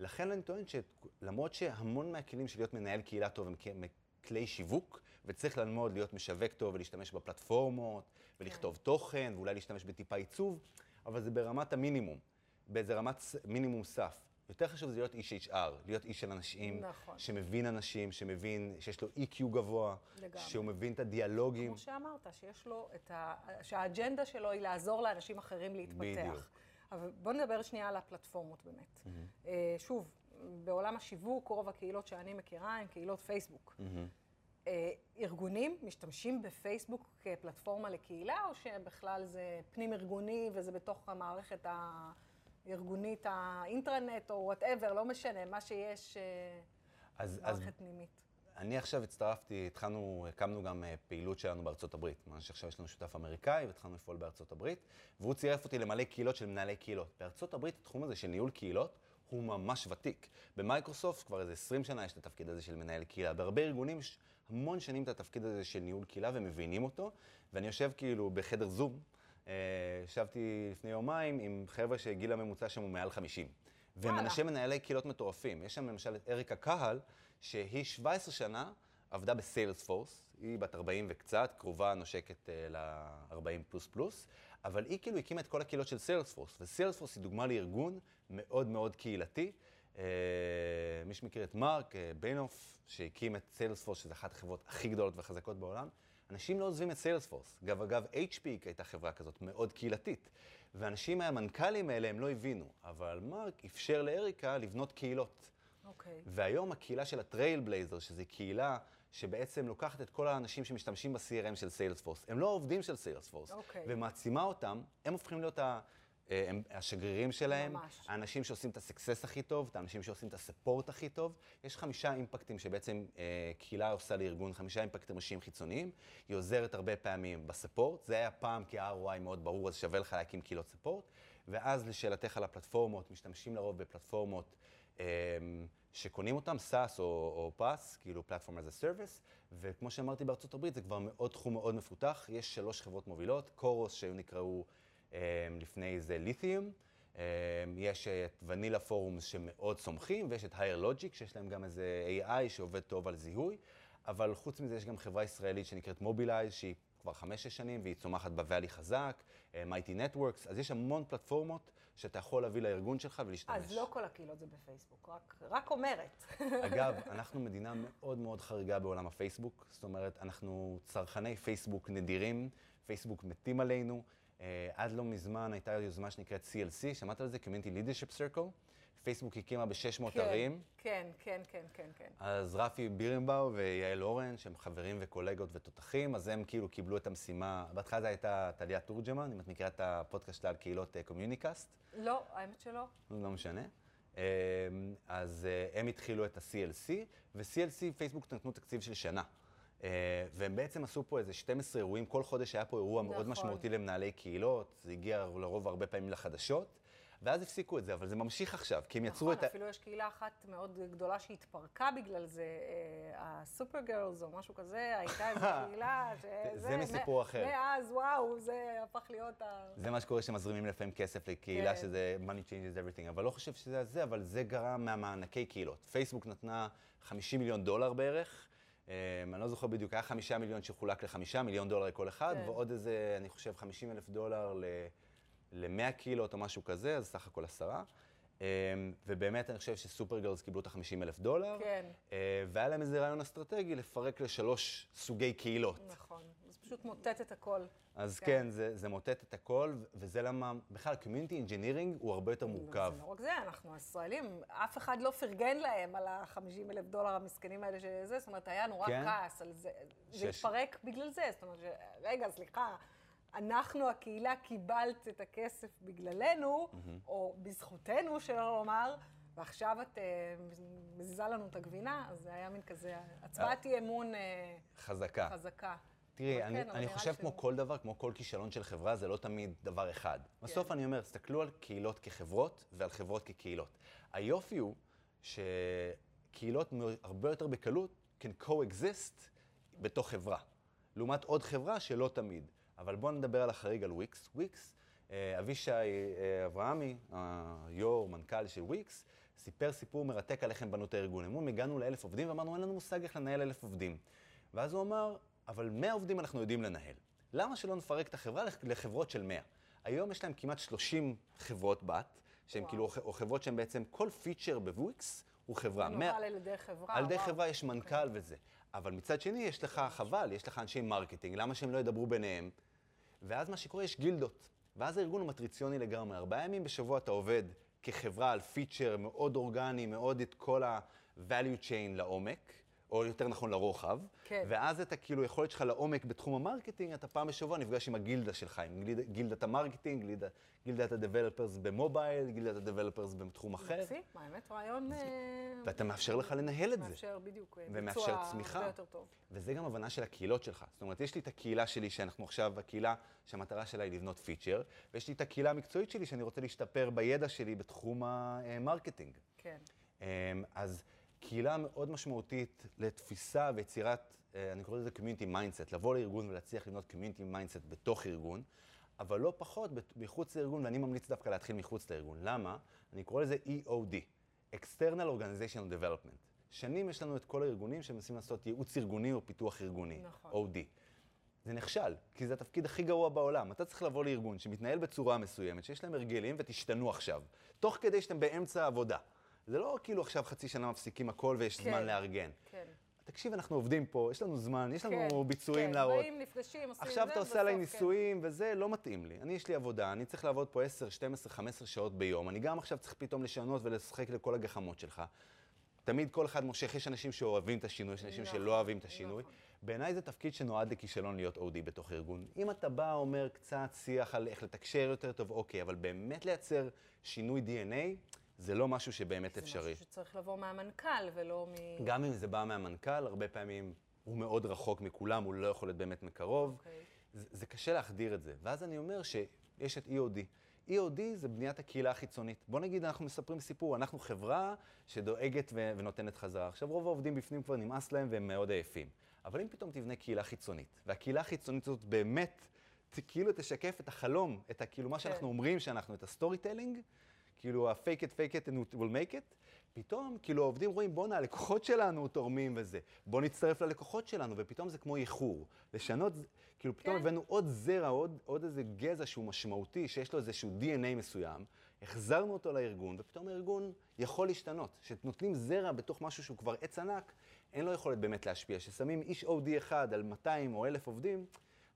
לכן אני טוען שלמרות שהמון מהכלים של להיות מנהל קהילה טוב הם כלי שיווק, וצריך ללמוד להיות משווק טוב ולהשתמש בפלטפורמות, ולכתוב כן. תוכן, ואולי להשתמש בטיפה עיצוב, אבל זה ברמת המינימום, באיזה רמת מינימום סף. יותר חשוב זה להיות איש HR, להיות איש של אנשים, נכון. שמבין אנשים, שמבין, שיש לו EQ גבוה, לגמרי. שהוא מבין את הדיאלוגים. כמו שאמרת, שיש לו את ה... שהאג'נדה שלו היא לעזור לאנשים אחרים להתפתח. בדיוק. אבל בואו נדבר שנייה על הפלטפורמות באמת. Mm-hmm. שוב, בעולם השיווק, רוב הקהילות שאני מכירה הן קהילות פייסבוק. Mm-hmm. ארגונים משתמשים בפייסבוק כפלטפורמה לקהילה, או שבכלל זה פנים-ארגוני וזה בתוך המערכת הארגונית, האינטרא-נט או whatever, לא משנה, מה שיש, אה, אז, מערכת אז... פנימית. אני עכשיו הצטרפתי, התחלנו, הקמנו גם אה, פעילות שלנו בארצות הברית. ממש עכשיו יש לנו שותף אמריקאי והתחלנו לפעול בארצות הברית, והוא צירף אותי למלא קהילות של מנהלי קהילות. בארצות הברית התחום הזה של ניהול קהילות הוא ממש ותיק. במייקרוסופט כבר איזה 20 שנה יש את התפקיד הזה של מנהל קהילה. בהרבה ארגונים יש המון שנים את התפקיד הזה של ניהול קהילה ומבינים אותו, ואני יושב כאילו בחדר זום, אה, ישבתי לפני יומיים עם חבר'ה שגיל הממוצע שם הוא מעל 50. והם אנשי מנהלי קהילות מטורפים. יש שם למשל את אריקה קהל, שהיא 17 שנה עבדה בסיילספורס, היא בת 40 וקצת, קרובה נושקת uh, ל-40 פלוס פלוס, אבל היא כאילו הקימה את כל הקהילות של סיילספורס, וסיילספורס היא דוגמה לארגון מאוד מאוד קהילתי. Uh, מי שמכיר את מרק uh, בניוף, שהקים את סיילספורס, שזו אחת החברות הכי גדולות וחזקות בעולם, אנשים לא עוזבים את סיילספורס. אגב, אגב, HP הייתה חברה כזאת מאוד קהילתית. ואנשים מהמנכ"לים האלה הם לא הבינו, אבל מרק אפשר לאריקה לבנות קהילות. אוקיי. Okay. והיום הקהילה של ה-Trailblazer, שזו קהילה שבעצם לוקחת את כל האנשים שמשתמשים ב-CRM של סיילספורס, הם לא עובדים של סיילספורס, אוקיי. ומעצימה אותם, הם הופכים להיות ה... הם השגרירים שלהם, ממש. האנשים שעושים את הסקסס הכי טוב, את האנשים שעושים את הספורט הכי טוב. יש חמישה אימפקטים שבעצם אה, קהילה עושה לארגון, חמישה אימפקטים ראשיים חיצוניים. היא עוזרת הרבה פעמים בספורט, זה היה פעם כי ה-ROI מאוד ברור, אז שווה לך להקים קהילות ספורט. ואז לשאלתך על הפלטפורמות, משתמשים לרוב בפלטפורמות אה, שקונים אותם, SaaS או, או PaaS, כאילו Platform as a Service, וכמו שאמרתי בארצות הברית, זה כבר מאוד תחום מאוד מפותח. יש שלוש חברות מובילות, קורוס, שהיו נקראו לפני זה ליתיום, אמ, יש את ונילה פורומס שמאוד צומחים, ויש את הייר לוג'יק, שיש להם גם איזה AI שעובד טוב על זיהוי, אבל חוץ מזה יש גם חברה ישראלית שנקראת מובילייז, שהיא כבר חמש-שש שנים, והיא צומחת בוואלי חזק, מייטי אמ, נטוורקס, אז יש המון פלטפורמות שאתה יכול להביא לארגון שלך ולהשתמש. אז לא כל הקהילות זה בפייסבוק, רק, רק אומרת. אגב, אנחנו מדינה מאוד מאוד חריגה בעולם הפייסבוק, זאת אומרת, אנחנו צרכני פייסבוק נדירים, פייסבוק מתים עלינו. אה, עד לא מזמן הייתה יוזמה שנקראת CLC, שמעת על זה? Community Leadership Circle. פייסבוק הקימה ב-600 כן, ערים. כן, כן, כן, כן, כן. אז רפי בירנבאו ויעל אורן, שהם חברים וקולגות ותותחים, אז הם כאילו קיבלו את המשימה, בהתחלה זו הייתה טליה תורג'מן, אם את מכירה את הפודקאסט שלה על קהילות קומיוניקאסט, לא, האמת שלא. לא משנה. אה, אז אה, הם התחילו את ה-CLC, ו-CLC, פייסבוק נתנו תקציב של שנה. אה, והם בעצם עשו פה איזה 12 אירועים, כל חודש היה פה אירוע מאוד נכון. משמעותי למנהלי קהילות, זה הגיע לרוב הרבה פעמים לחדשות, ואז הפסיקו את זה, אבל זה ממשיך עכשיו, כי הם יצרו נכון, את ה... אפילו יש קהילה אחת מאוד גדולה שהתפרקה בגלל זה, הסופר גרלס או משהו כזה, הייתה איזו קהילה שזה... זה מסיפור אחר. מאז, וואו, זה הפך להיות ה... זה מה שקורה שמזרימים לפעמים כסף לקהילה, כן. שזה money changes everything, אבל לא חושב שזה זה, אבל זה גרם מהמענקי קהילות. פייסבוק נתנה 50 מיליון דולר בערך, אה, אני לא זוכר בדיוק, היה חמישה מיליון שחולק לחמישה מיליון דולר לכל אחד, כן. ועוד איזה, אני חושב, 50 אלף דולר ל-100 קהילות או משהו כזה, אז סך הכל עשרה. אה, ובאמת אני חושב שסופר גרלס קיבלו את ה-50 אלף דולר, כן. אה, והיה להם איזה רעיון אסטרטגי לפרק לשלוש סוגי קהילות. נכון, פשוט מוטט את הכל. אז כן. כן, זה, זה מוטט את הכל, וזה למה, בכלל, Community Engineering הוא הרבה יותר מורכב. זה לא רק זה, אנחנו הישראלים, אף אחד לא פרגן להם על ה-50 אלף דולר המסכנים האלה שזה, זאת אומרת, היה נורא כן? כעס על זה. זה שש- התפרק בגלל זה, זאת אומרת, ש... רגע, סליחה, אנחנו, הקהילה, קיבלת את הכסף בגללנו, או בזכותנו, שלא לומר, ועכשיו את אה, מזיזה לנו את הגבינה, אז זה היה מין כזה הצבעת אי אמון אה, חזקה. חזקה. תראי, אני, כן, אני חושב כמו כל דבר, כמו כל כישלון של חברה, זה לא תמיד דבר אחד. בסוף אני אומר, תסתכלו על קהילות כחברות ועל חברות כקהילות. היופי הוא שקהילות הרבה יותר בקלות can coexist בתוך חברה, לעומת עוד חברה שלא תמיד. אבל בואו נדבר על החריג, על וויקס. וויקס, אה, אבישי אה, אברהמי, היו"ר, מנכ"ל של וויקס, סיפר סיפור מרתק על איך הם בנו את הארגון. הם אומרים, הגענו לאלף עובדים ואמרנו, אין לנו מושג איך לנהל אלף עובדים. ואז הוא אמר, אבל 100 עובדים אנחנו יודעים לנהל. למה שלא נפרק את החברה לח- לחברות של 100? היום יש להם כמעט 30 חברות בת, שהן וואו. כאילו, או חברות שהן בעצם, כל פיצ'ר בוויקס הוא חברה. מנוהל 100 על ידי חברה. על ידי. חברה יש מנכ"ל וזה. אבל מצד שני, יש לך חבל, יש לך אנשי מרקטינג, למה שהם לא ידברו ביניהם? ואז מה שקורה, יש גילדות. ואז הארגון הוא מטריציוני לגמרי. ארבעה ימים בשבוע אתה עובד כחברה על פיצ'ר מאוד אורגני, מאוד את כל ה-value chain לעומק, או יותר נכון לרוחב. כן. ואז אתה כאילו, יכולת שלך לעומק בתחום המרקטינג, אתה פעם בשבוע נפגש עם הגילדה שלך, עם guild, גילדת המרקטינג, גילדה, גילדת ה-developers במובייל, גילדת ה-developers בתחום אחר. מקסים, האמת, רעיון... אה, ואתה מאפשר לך לנהל את זה. מאפשר בדיוק, אה, ומאפשר צמיחה. יותר טוב. וזה גם הבנה של הקהילות שלך. זאת אומרת, יש לי את הקהילה שלי, שאנחנו עכשיו, הקהילה שהמטרה שלה היא לבנות פיצ'ר, ויש לי את הקהילה המקצועית שלי, שאני רוצה להשתפר בידע שלי בתחום המרקטינג. כן. אמ, אז קהילה מאוד משמעותית לתפיסה ויצירת, אה, אני קורא לזה community mindset, לבוא לארגון ולהצליח לבנות community mindset בתוך ארגון, אבל לא פחות מחוץ לארגון, ואני ממליץ דווקא להתחיל מחוץ לארגון. למה? אני קורא לזה EOD, External Organizational Development. שנים יש לנו את כל הארגונים שמנסים לעשות ייעוץ ארגוני או פיתוח ארגוני, נכון. OD. זה נכשל, כי זה התפקיד הכי גרוע בעולם. אתה צריך לבוא לארגון שמתנהל בצורה מסוימת, שיש להם הרגלים ותשתנו עכשיו, תוך כדי שאתם באמצע העבודה. זה לא כאילו עכשיו חצי שנה מפסיקים הכל ויש כן. זמן לארגן. כן. תקשיב, אנחנו עובדים פה, יש לנו זמן, יש לנו כן, ביצועים כן, להראות. באים, נפגשים, עושים עכשיו זה, אתה עושה עליי כן. ניסויים וזה, לא מתאים לי. אני, יש לי עבודה, אני צריך לעבוד פה 10, 12, 15 שעות ביום. אני גם עכשיו צריך פתאום לשנות ולשחק לכל הגחמות שלך. תמיד כל אחד מושך, יש אנשים שאוהבים את השינוי, יש אנשים נכון, שלא אוהבים את השינוי. נכון. בעיניי זה תפקיד שנועד לכישלון להיות OD בתוך ארגון. אם אתה בא, אומר קצת שיח על איך לתקשר יותר טוב, אוקיי, אבל באמת לייצר שינוי DNA, זה לא משהו שבאמת אפשרי. זה משהו שצריך לבוא מהמנכ"ל ולא מ... גם אם זה בא מהמנכ"ל, הרבה פעמים הוא מאוד רחוק מכולם, הוא לא יכול להיות באמת מקרוב. אוקיי. זה, זה קשה להחדיר את זה. ואז אני אומר שיש את EOD. EOD זה בניית הקהילה החיצונית. בוא נגיד, אנחנו מספרים סיפור, אנחנו חברה שדואגת ו- ונותנת חזרה. עכשיו, רוב העובדים בפנים כבר נמאס להם והם מאוד עייפים. אבל אם פתאום תבנה קהילה חיצונית, והקהילה החיצונית הזאת באמת, כאילו תשקף את החלום, את ה- כאילו מה שאנחנו אומרים שאנחנו, את ה-storytelling, כאילו ה-fake it, fake it and we'll make it, פתאום, כאילו העובדים רואים, בואנה, הלקוחות שלנו תורמים וזה, בוא נצטרף ללקוחות שלנו, ופתאום זה כמו איחור. לשנות, כאילו פתאום כן. הבאנו עוד זרע, עוד, עוד איזה גזע שהוא משמעותי, שיש לו איזשהו DNA מסוים, החזרנו אותו לארגון, ופתאום הארגון יכול להשתנות. כשנותנים זרע בתוך משהו שהוא כבר עץ ענק, אין לו יכולת באמת להשפיע. כששמים איש OD אחד על 200 או 1,000 עובדים,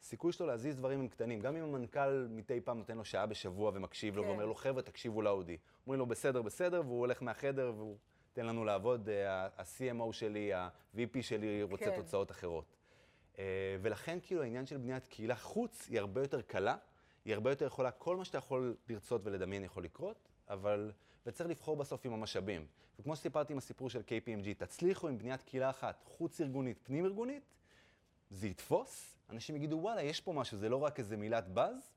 הסיכוי שלו להזיז דברים הם קטנים. גם אם המנכ"ל מדי פעם נותן לו שעה בשבוע ומקשיב לו כן. ואומר לו, חבר'ה, תקשיבו לאודי. אומרים לו, בסדר, בסדר, והוא הולך מהחדר והוא תן לנו לעבוד. אה, ה-CMO שלי, ה-VP שלי רוצה כן. תוצאות אחרות. אה, ולכן כאילו העניין של בניית קהילה חוץ היא הרבה יותר קלה, היא הרבה יותר יכולה, כל מה שאתה יכול לרצות ולדמיין יכול לקרות, אבל, וצריך לבחור בסוף עם המשאבים. וכמו שסיפרתי עם הסיפור של KPMG, תצליחו עם בניית קהילה אחת, חוץ-ארגונית, פנים-ארגונית, זה יתפוס, אנשים יגידו, וואלה, יש פה משהו, זה לא רק איזה מילת באז,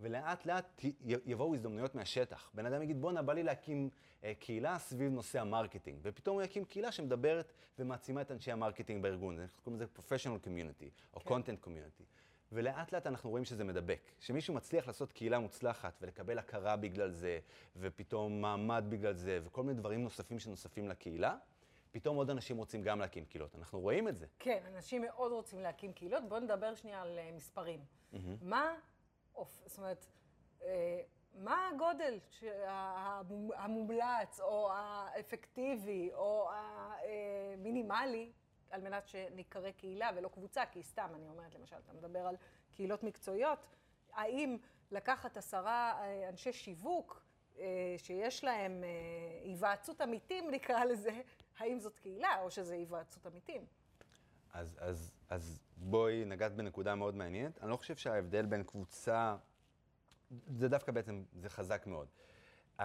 ולאט לאט יבואו הזדמנויות מהשטח. בן אדם יגיד, בואנה, בא לי להקים אה, קהילה סביב נושא המרקטינג, ופתאום הוא יקים קהילה שמדברת ומעצימה את אנשי המרקטינג בארגון. אנחנו קוראים לזה professional community, או כן. content community. ולאט לאט אנחנו רואים שזה מדבק. שמישהו מצליח לעשות קהילה מוצלחת ולקבל הכרה בגלל זה, ופתאום מעמד בגלל זה, וכל מיני דברים נוספים שנוספים לקהילה, פתאום עוד אנשים רוצים גם להקים קהילות. אנחנו רואים את זה. כן, אנשים מאוד רוצים להקים קהילות. בואו נדבר שנייה על אה, מספרים. מה, אופ- זאת אומרת, אה, מה הגודל המומלץ, או האפקטיבי, או המינימלי, על מנת שניקרא קהילה ולא קבוצה? כי סתם, אני אומרת, למשל, אתה מדבר על קהילות מקצועיות. האם לקחת עשרה אה, אנשי שיווק, אה, שיש להם אה, היוועצות עמיתים, נקרא לזה, האם זאת קהילה או שזה היוועצות עמיתים? אז, אז, אז בואי, נגעת בנקודה מאוד מעניינת. אני לא חושב שההבדל בין קבוצה, זה דווקא בעצם, זה חזק מאוד. Uh,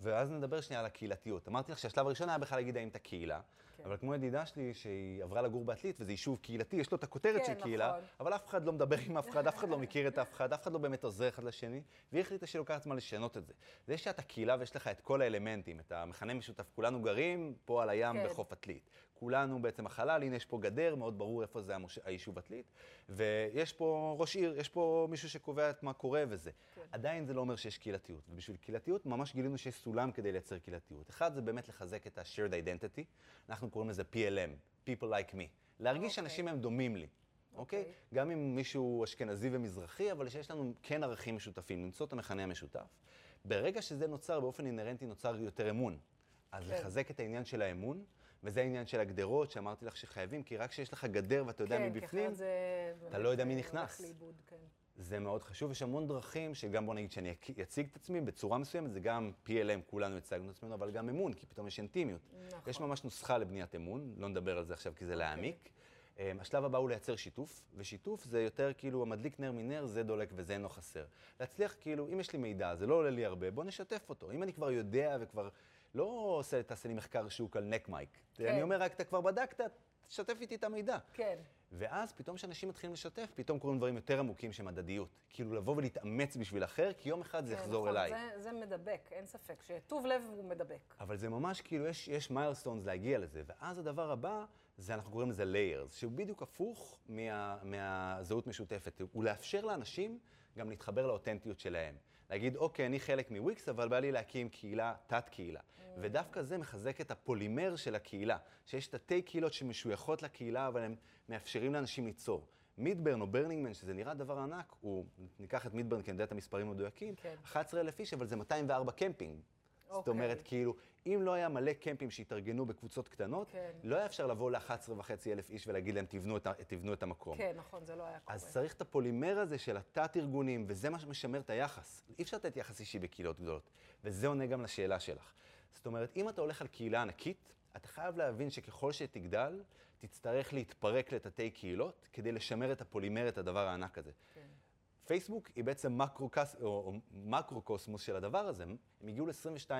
ואז נדבר שנייה על הקהילתיות. אמרתי לך שהשלב הראשון היה בכלל להגיד האם אתה קהילה, כן. אבל כמו ידידה שלי שהיא עברה לגור בעתלית, וזה יישוב קהילתי, יש לו את הכותרת כן, של קהילה, נכון. אבל אף אחד לא מדבר עם אף אחד, אף אחד לא מכיר את אף אחד, אף אחד לא באמת עוזר אחד לשני, והיא החליטה שהיא לוקחת זמן לשנות את זה. זה שאתה קהילה ויש לך את כל האלמנטים, את המכנה משותף, כולנו גרים פה על הים כן. בחוף עתלית. כולנו בעצם החלל, הנה יש פה גדר, מאוד ברור איפה זה המוש... היישוב עתלית, ויש פה ראש עיר, יש פה מישהו שקובע את מה קורה וזה. כן. עדיין זה לא אומר שיש קהילתיות, ובשביל קהילתיות ממש גילינו שיש סולם כדי לייצר קהילתיות. אחד זה באמת לחזק את ה-shared identity, אנחנו קוראים לזה PLM, People Like Me. להרגיש אוקיי. שאנשים הם דומים לי. אוקיי? אוקיי. גם אם מישהו אשכנזי ומזרחי, אבל שיש לנו כן ערכים משותפים, למצוא את המכנה המשותף. ברגע שזה נוצר, באופן אינהרנטי נוצר יותר אמון. אז כן. לחזק את העניין של האמון, וזה העניין של הגדרות, שאמרתי לך שחייבים, כי רק כשיש לך גדר ואתה יודע כן, מבפנים, זה... אתה לא יודע מי נכנס. לאיבוד, כן. זה מאוד חשוב. יש המון דרכים שגם בוא נגיד שאני אציג את עצמי בצורה מסוימת, זה גם PLM, כולנו הצגנו את עצמנו, אבל גם אמון, כי פתאום יש אינטימיות. נכון. יש ממש נוסחה לבניית אמון, לא נדבר על זה עכשיו כי זה להעמיק. Um, השלב הבא הוא לייצר שיתוף, ושיתוף זה יותר כאילו המדליק נר מנר, זה דולק וזה אינו חסר. להצליח כאילו, אם יש לי מידע, זה לא עולה לי הרבה, בוא נשתף אותו. אם אני כבר יודע וכבר לא עושה, תעשה לי מחקר שוק על נק מייק. כן. אני אומר רק, אתה כבר בדקת, תשתף איתי את המידע. כן. ואז פתאום כשאנשים מתחילים לשתף, פתאום קורים דברים יותר עמוקים שהם הדדיות. כאילו לבוא ולהתאמץ בשביל אחר, כי יום אחד זה כן, יחזור נכון, אליי. זה, זה מדבק, אין ספק. שטוב לב הוא מדבק. אבל זה ממש כאילו, יש, יש מיילסטונס להגיע לזה. ואז הדבר הבא, זה אנחנו קוראים לזה layers, שהוא בדיוק הפוך מה, מהזהות משותפת. הוא לאפשר לאנשים גם להתחבר לאותנטיות שלהם. להגיד, אוקיי, אני חלק מוויקס, אבל בא לי להקים קהילה, תת-קהילה. ודווקא זה מחזק את הפולימר של הקהילה, שיש תתי קהילות שמשויכות לקהילה, אבל הם מאפשרים לאנשים ליצור. מידברן או ברנינגמן, שזה נראה דבר ענק, הוא, ניקח את מידברן כי אני יודע את המספרים המדויקים, כן. 11,000 איש, אבל זה 204 קמפינג. זאת אוקיי. אומרת, כאילו, אם לא היה מלא קמפים שהתארגנו בקבוצות קטנות, כן. לא היה אפשר לבוא ל-11 וחצי אלף איש ולהגיד להם, תבנו את, תבנו את המקום. כן, נכון, זה לא היה קורה. אז צריך את הפולימר הזה של התת-ארגונים, וזה מה שמשמר את היחס. אי אפשר לתת יחס אישי בקהילות גדולות. וזה עונה גם לשאלה שלך. זאת אומרת, אם אתה הולך על קהילה ענקית, אתה חייב להבין שככל שתגדל, תצטרך להתפרק לתתי קהילות כדי לשמר את הפולימר, את הדבר הענק הזה. כן. פייסבוק היא בעצם מקרו-קוס- או, או מקרו-קוסמוס של הדבר הזה. הם הגיעו ל-22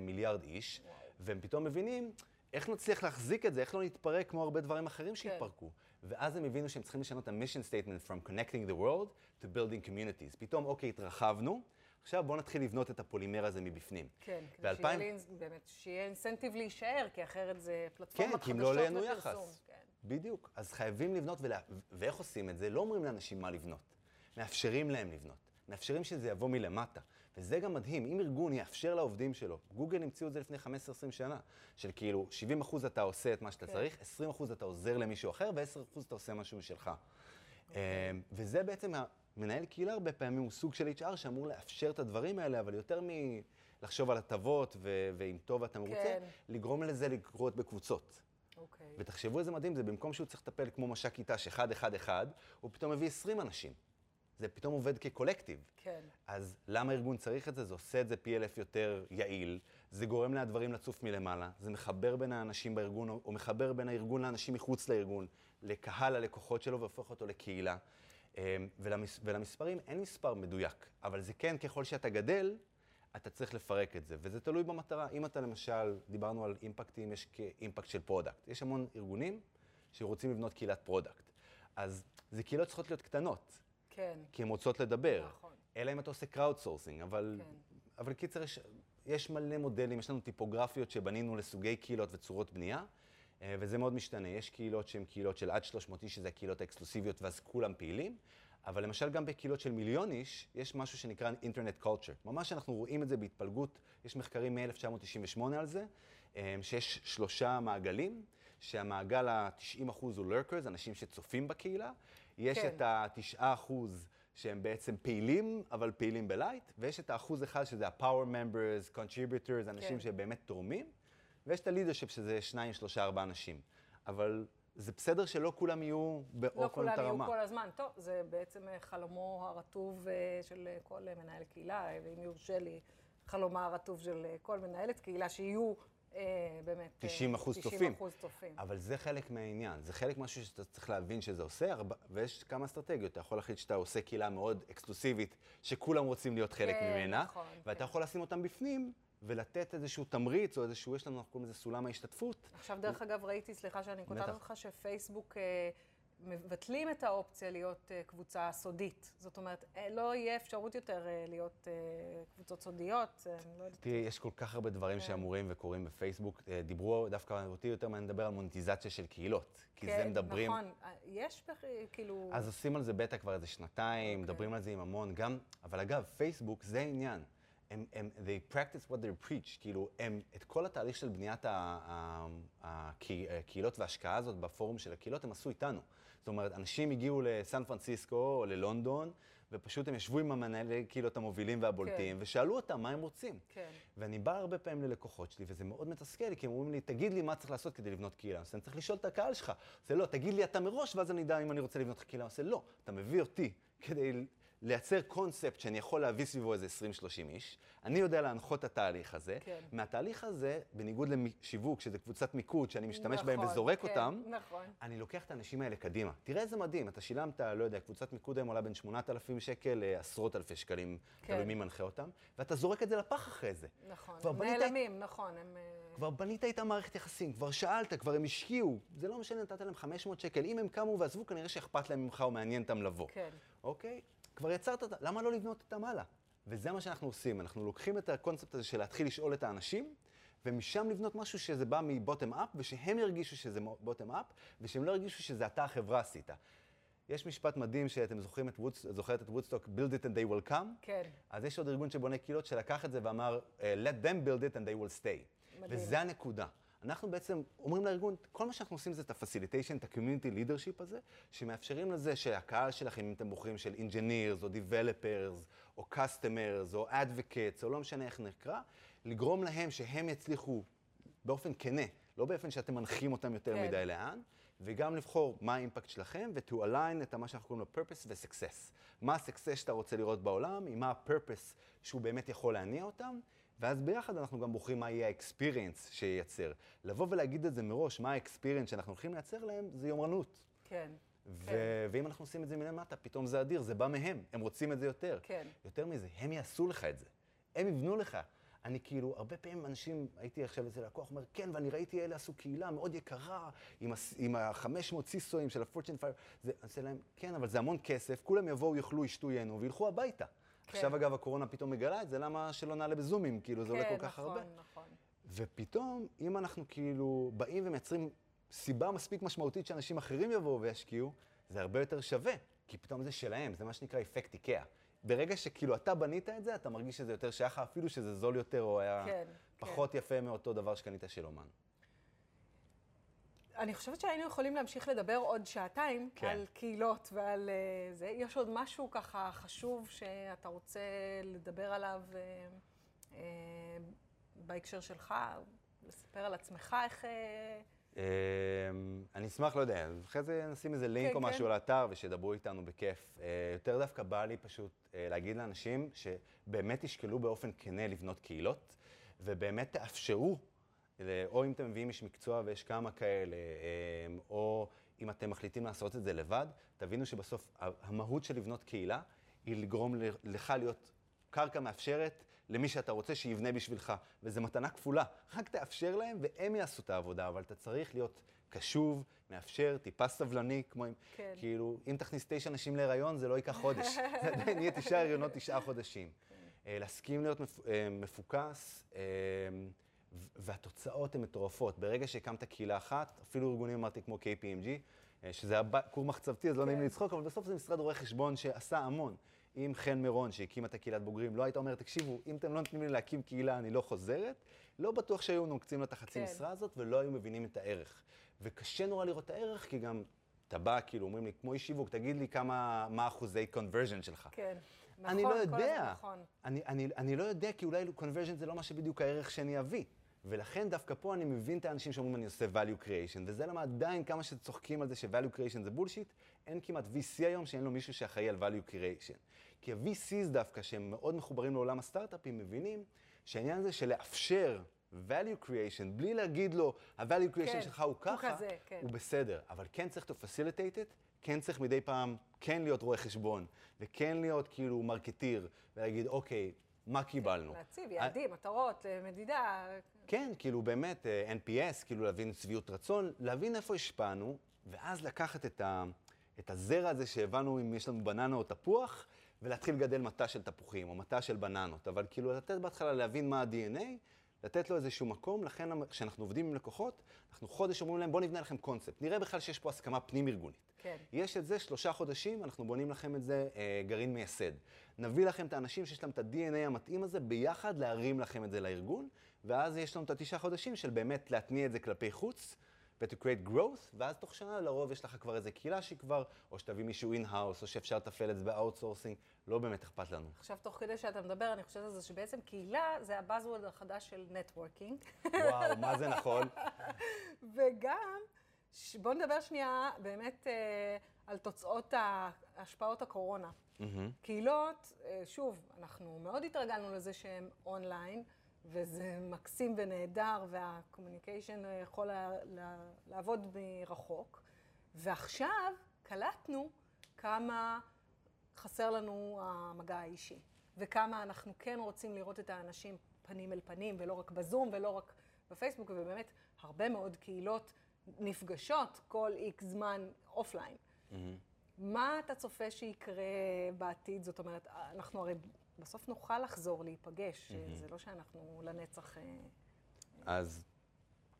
מיליארד איש, והם פתאום מבינים איך נצליח להחזיק את זה, איך לא נתפרק כמו הרבה דברים אחרים שהתפרקו. ואז הם הבינו שהם צריכים לשנות את ה-mission statement from connecting the world to building communities. פתאום, אוקיי, התרחבנו, עכשיו בואו נתחיל לבנות את הפולימר הזה מבפנים. כן, כדי ב- שיהיה 2000 לי, באמת, שיהיה אינסנטיב להישאר, כי אחרת זה פלטפורמות כן, חדשות כי אם לא. יחס. כן. בדיוק. אז חייבים לבנות, ולה... ואיך עושים את זה? לא אומרים לאנשים מה לבנות. מאפשרים להם לבנות. מאפשרים שזה יבוא מלמטה. וזה גם מדהים, אם ארגון יאפשר לעובדים שלו, גוגל המציאו את זה לפני 15-20 שנה, של כאילו 70 אחוז אתה עושה את מה שאתה כן. צריך, 20 אחוז אתה עוזר למישהו אחר, ו-10 אחוז אתה עושה משהו משלך. אוקיי. אמ, וזה בעצם, מנהל קהילה הרבה פעמים הוא סוג של HR שאמור לאפשר את הדברים האלה, אבל יותר מלחשוב על הטבות, ו- ואם טוב אתה מרוצה, כן. לגרום לזה לקרות בקבוצות. אוקיי. ותחשבו איזה מדהים זה, במקום שהוא צריך לטפל כמו מש"ק כיתה שאחד, אחד, אחד, הוא פתאום מביא 20 אנשים. זה פתאום עובד כקולקטיב. כן. אז למה ארגון צריך את זה? זה עושה את זה פי אלף יותר יעיל, זה גורם לדברים לצוף מלמעלה, זה מחבר בין האנשים בארגון, או מחבר בין הארגון לאנשים מחוץ לארגון, לקהל הלקוחות שלו והופך אותו לקהילה. אמ, ולמס, ולמספרים אין מספר מדויק, אבל זה כן, ככל שאתה גדל, אתה צריך לפרק את זה, וזה תלוי במטרה. אם אתה למשל, דיברנו על אימפקטים, יש impact של product. יש המון ארגונים שרוצים לבנות קהילת product. אז זה קהילות צריכות להיות קטנות, כן. כי הן רוצות לדבר. נכון. אלא אם אתה עושה crowd sourcing, אבל, כן. אבל קיצר, יש, יש מלא מודלים, יש לנו טיפוגרפיות שבנינו לסוגי קהילות וצורות בנייה, אה, וזה מאוד משתנה. יש קהילות שהן קהילות של עד 300 איש, שזה הקהילות האקסקלוסיביות, ואז כולם פעילים, אבל למשל גם בקהילות של מיליון איש, יש משהו שנקרא אינטרנט קולצ'ר. ממש אנחנו רואים את זה בהתפלגות, יש מחקרים מ-1998 על זה, אה, שיש שלושה מעגלים, שהמעגל ה-90% הוא lurkers, אנשים שצופים בקהילה, יש כן. את ה-9% שהם בעצם פעילים, אבל פעילים בלייט, ויש את האחוז אחד שזה ה-power members, contributors, אנשים כן. שבאמת תורמים, ויש את ה-leadership שזה שניים, שלושה, ארבעה אנשים. אבל זה בסדר שלא כולם יהיו לא באופן כולם אותה יהיו. כל הזמן. טוב, זה בעצם אה, חלומו הרטוב אה, של אה, כל מנהל קהילה, ואם יורשה לי, חלומה הרטוב של כל מנהלת קהילה, שיהיו באמת... אה, 90 אחוז 90 צופים. אחוז צופים. אבל זה חלק מהעניין, זה חלק משהו שאתה צריך להבין שזה עושה, ויש כמה אסטרטגיות. אתה יכול להחליט שאתה עושה קהילה מאוד אקסקלוסיבית, שכולם רוצים להיות חלק כן, ממנה, נכון, ואתה כן. יכול לשים אותם בפנים, ולתת איזשהו תמריץ, או איזשהו, יש לנו, אנחנו קוראים לזה סולם ההשתתפות. עכשיו, דרך אגב, ראיתי, סליחה שאני קוטעת בטח. אותך, שפייסבוק אה, מבטלים את האופציה להיות אה, קבוצה סודית. זאת אומרת, אה, לא יהיה אפשרות יותר אה, להיות קבוצות סודיות. לא. תראי, יש כל כך הרבה דברים כן. שאמורים וקורים בפייסבוק. דיברו, דווקא אותי יותר מעניין לדבר על מוניטיזציה של קהילות. כי זה מדברים... נכון, אה, יש כאילו... אז עושים על זה בטא כבר איזה שנתיים, אוקיי. מדברים על זה עם המון, גם, אבל אגב, פייסבוק זה העניין. הם, הם, they practice what they preach, כאילו, הם, את כל התהליך של בניית הקהילות וההשקעה הזאת בפורום של הקהילות, הם עשו איתנו. זאת אומרת, אנשים הגיעו לסן פרנסיסקו או ללונדון, ופשוט הם ישבו עם המנהלי קהילות המובילים והבולטים, כן. ושאלו אותם מה הם רוצים. כן. ואני בא הרבה פעמים ללקוחות שלי, וזה מאוד מתסכל כי הם אומרים לי, תגיד לי מה צריך לעשות כדי לבנות קהילה. אז אני צריך לשאול את הקהל שלך. זה לא, תגיד לי אתה מראש, ואז אני אדע אם אני רוצה לבנות קהילה. אז לא, אתה מביא אותי כדי לייצר קונספט שאני יכול להביא סביבו איזה 20-30 איש. אני יודע להנחות את התהליך הזה. כן. מהתהליך הזה, בניגוד לשיווק, שזה קבוצת מיקוד, שאני משתמש בהם נכון, וזורק כן, אותם, נכון. אני לוקח את האנשים האלה קדימה. תראה איזה מדהים, אתה שילמת, לא יודע, קבוצת מיקוד היום עולה בין 8,000 שקל לעשרות אלפי שקלים, כן. תלוי מי מנחה אותם, ואתה זורק את זה לפח אחרי זה. נכון. הם בנית- נעלמים, נכון. הם... אה, כבר בנית איתם מערכת יחסים, כבר שאלת, כבר הם השקיעו. זה לא משנה, נתת להם 500 שקל. אם הם קמו ועזבו, כנראה שאכפת להם ממך או מעניין אותם לבוא. כן. אוקיי? כבר יצרת, למה לא לבנות אותם הלאה? וזה מה שאנחנו עושים. אנחנו לוקחים את הקונספט הזה של להתחיל לשאול את האנשים, ומשם לבנות משהו שזה בא מבוטם אפ, ושהם ירגישו שזה בוטם אפ, ושהם לא ירגישו שזה אתה החברה עשית. יש משפט מדהים שאתם זוכרים את וודס, זוכרת את וודסטוק, build it and they will come? כן. אז יש עוד ארגון שבונה קהילות שלקח את זה ואמר, אה, let them build it and they will stay. מדהים. וזה הנקודה. אנחנו בעצם אומרים לארגון, כל מה שאנחנו עושים זה את ה-facilitation, את ה-community leadership הזה, שמאפשרים לזה שהקהל שלכם, אם אתם בוחרים של engineers, או developers, או customers, או advocates, או לא משנה איך נקרא, לגרום להם שהם יצליחו באופן כנה, לא באופן שאתם מנחים אותם יותר כן. מדי לאן, וגם לבחור מה האימפקט שלכם, ו-to align את מה שאנחנו קוראים לו purpose ו-success. מה ה-success שאתה רוצה לראות בעולם, עם מה ה-purpose שהוא באמת יכול להניע אותם, ואז ביחד אנחנו גם בוחרים מה יהיה ה-experience שייצר. לבוא ולהגיד את זה מראש, מה ה-experience שאנחנו הולכים לייצר להם, זה יומרנות. כן. ו- ואם אנחנו עושים את זה מלמטה, פתאום זה אדיר, זה בא מהם, הם רוצים את זה יותר. כן. יותר מזה, הם יעשו לך את זה. הם יבנו לך. אני כאילו, הרבה פעמים אנשים, הייתי עכשיו אצל לקוח, אומר, כן, ואני ראיתי אלה עשו קהילה מאוד יקרה, עם, הס- עם ה-500 סיסואים של ה-Fortune 5, זה, אני עושה להם, כן, אבל זה המון כסף, כולם יבואו, יאכלו, ישתו, ייהנו, וילכו הביתה. כן. עכשיו, אגב, הקורונה פתאום מגלה את זה, למה שלא נעלה בזומים? כאילו, זה עולה כל כך הרבה. כן, נכון, נכון. ופתאום, אם אנחנו כאילו באים ומייצרים סיבה מספיק משמעותית שאנשים אחרים יבואו וישקיעו, זה הרבה יותר שווה, כי פתאום זה שלהם, זה מה שנקרא אפקט איקאה. ברגע שכאילו אתה בנית את זה, אתה מרגיש שזה יותר שייך אפילו שזה זול יותר, או היה כן, פחות יפה מאותו דבר שקנית של אומן. אני חושבת שהיינו יכולים להמשיך לדבר עוד שעתיים כן. על קהילות ועל אה, זה. יש עוד משהו ככה חשוב שאתה רוצה לדבר עליו אה, אה, בהקשר שלך, לספר על עצמך איך... אה, אני אשמח, לא יודע, אחרי זה נשים איזה לינק כן, או כן. משהו לאתר ושידברו איתנו בכיף. יותר דווקא בא לי פשוט להגיד לאנשים שבאמת תשקלו באופן כנה לבנות קהילות, ובאמת תאפשרו, או אם אתם מביאים איש מקצוע ויש כמה כאלה, אה, או אם אתם מחליטים לעשות את זה לבד, תבינו שבסוף המהות של לבנות קהילה היא לגרום לך להיות קרקע מאפשרת למי שאתה רוצה שיבנה בשבילך, וזו מתנה כפולה. רק תאפשר להם והם יעשו את העבודה, אבל אתה צריך להיות קשוב, מאפשר, טיפה סבלני, כמו אם... כן. כאילו, אם תכניס תשע נשים להיריון, זה לא ייקח חודש. זה עדיין יהיה תשעה הריונות, תשעה חודשים. אה, להסכים להיות מפ- אה, מפוקס, ו- והתוצאות הן מטורפות. ברגע שהקמת קהילה אחת, אפילו ארגונים, אמרתי, כמו KPMG, אה, שזה ב- כור מחצבתי, אז לא נעים לי לצחוק, אבל בסוף זה משרד רואי חשבון שעשה המון. אם חן מירון, שהקימה את הקהילת בוגרים, לא הייתה אומרת, תקשיבו, אם אתם לא נותנים לי להקים קהילה, אני לא חוזרת, לא בטוח שהיו נוקצים לה את החצי כן. משרה הזאת, ולא היו מבינים את הערך. וקשה נורא לראות את הערך, כי גם אתה בא, כאילו, אומרים לי, כמו איש שיווק, תגיד לי כמה, מה אחוזי conversion שלך. כן. אני נכון, לא כל הזמן יודע. נכון. אני, אני, אני לא יודע, כי אולי conversion זה לא מה שבדיוק הערך שאני אביא. ולכן דווקא פה אני מבין את האנשים שאומרים אני עושה value creation, וזה למה עדיין כמה שצוחקים על זה ש-value creation זה בולשיט, אין כמעט VC היום שאין לו מישהו שאחראי על value creation. כי ה-VCs דווקא, שהם מאוד מחוברים לעולם הסטארט-אפים, מבינים שהעניין הזה של לאפשר value creation, בלי להגיד לו, ה-value creation כן, שלך הוא הוא ככה, כזה, כן. הוא בסדר. אבל כן צריך to facilitate it, כן צריך מדי פעם כן להיות רואה חשבון, וכן להיות כאילו מרקטיר, ולהגיד, אוקיי, מה קיבלנו? להציב יעדים, מטרות, מדידה. כן, כאילו באמת, אה, NPS, כאילו להבין שביעות רצון, להבין איפה השפענו, ואז לקחת את, ה, את הזרע הזה שהבנו אם יש לנו בננה או תפוח, ולהתחיל לגדל מטע של תפוחים או מטע של בננות. אבל כאילו לתת בהתחלה להבין מה ה-DNA, לתת לו איזשהו מקום, לכן כשאנחנו עובדים עם לקוחות, אנחנו חודש אומרים להם, בואו נבנה לכם קונספט. נראה בכלל שיש פה הסכמה פנים-ארגונית. כן. יש את זה שלושה חודשים, אנחנו בונים לכם את זה אה, גרעין מייסד. נביא לכם את האנשים שיש להם את ה-DNA המתאים הזה, ביחד להרים לכם את זה לארגון, ואז יש לנו את התשעה חודשים של באמת להתניע את זה כלפי חוץ, ו-to create growth, ואז תוך שנה לרוב יש לך כבר איזה קהילה שהיא כבר, או שתביא מישהו in-house, או שאפשר לתפעל את זה ב-outsourcing, לא באמת אכפת לנו. עכשיו, תוך כדי שאתה מדבר, אני חושבת על זה שבעצם קהילה זה הבאזוורד החדש של נטוורקינג. וואו, מה זה נכון? וגם, ש- בואו נדבר שנייה באמת אה, על תוצאות השפעות הקורונה. קהילות, אה, שוב, אנחנו מאוד התרגלנו לזה שהן אונליין, וזה מקסים ונהדר, והקומוניקיישן אה, יכול לעבוד מרחוק. ועכשיו קלטנו כמה חסר לנו המגע האישי, וכמה אנחנו כן רוצים לראות את האנשים פנים אל פנים, ולא רק בזום ולא רק בפייסבוק, ובאמת הרבה מאוד קהילות נפגשות כל איקס זמן offline. מה אתה צופה שיקרה בעתיד? זאת אומרת, אנחנו הרי בסוף נוכל לחזור להיפגש, זה לא שאנחנו לנצח... אה, אז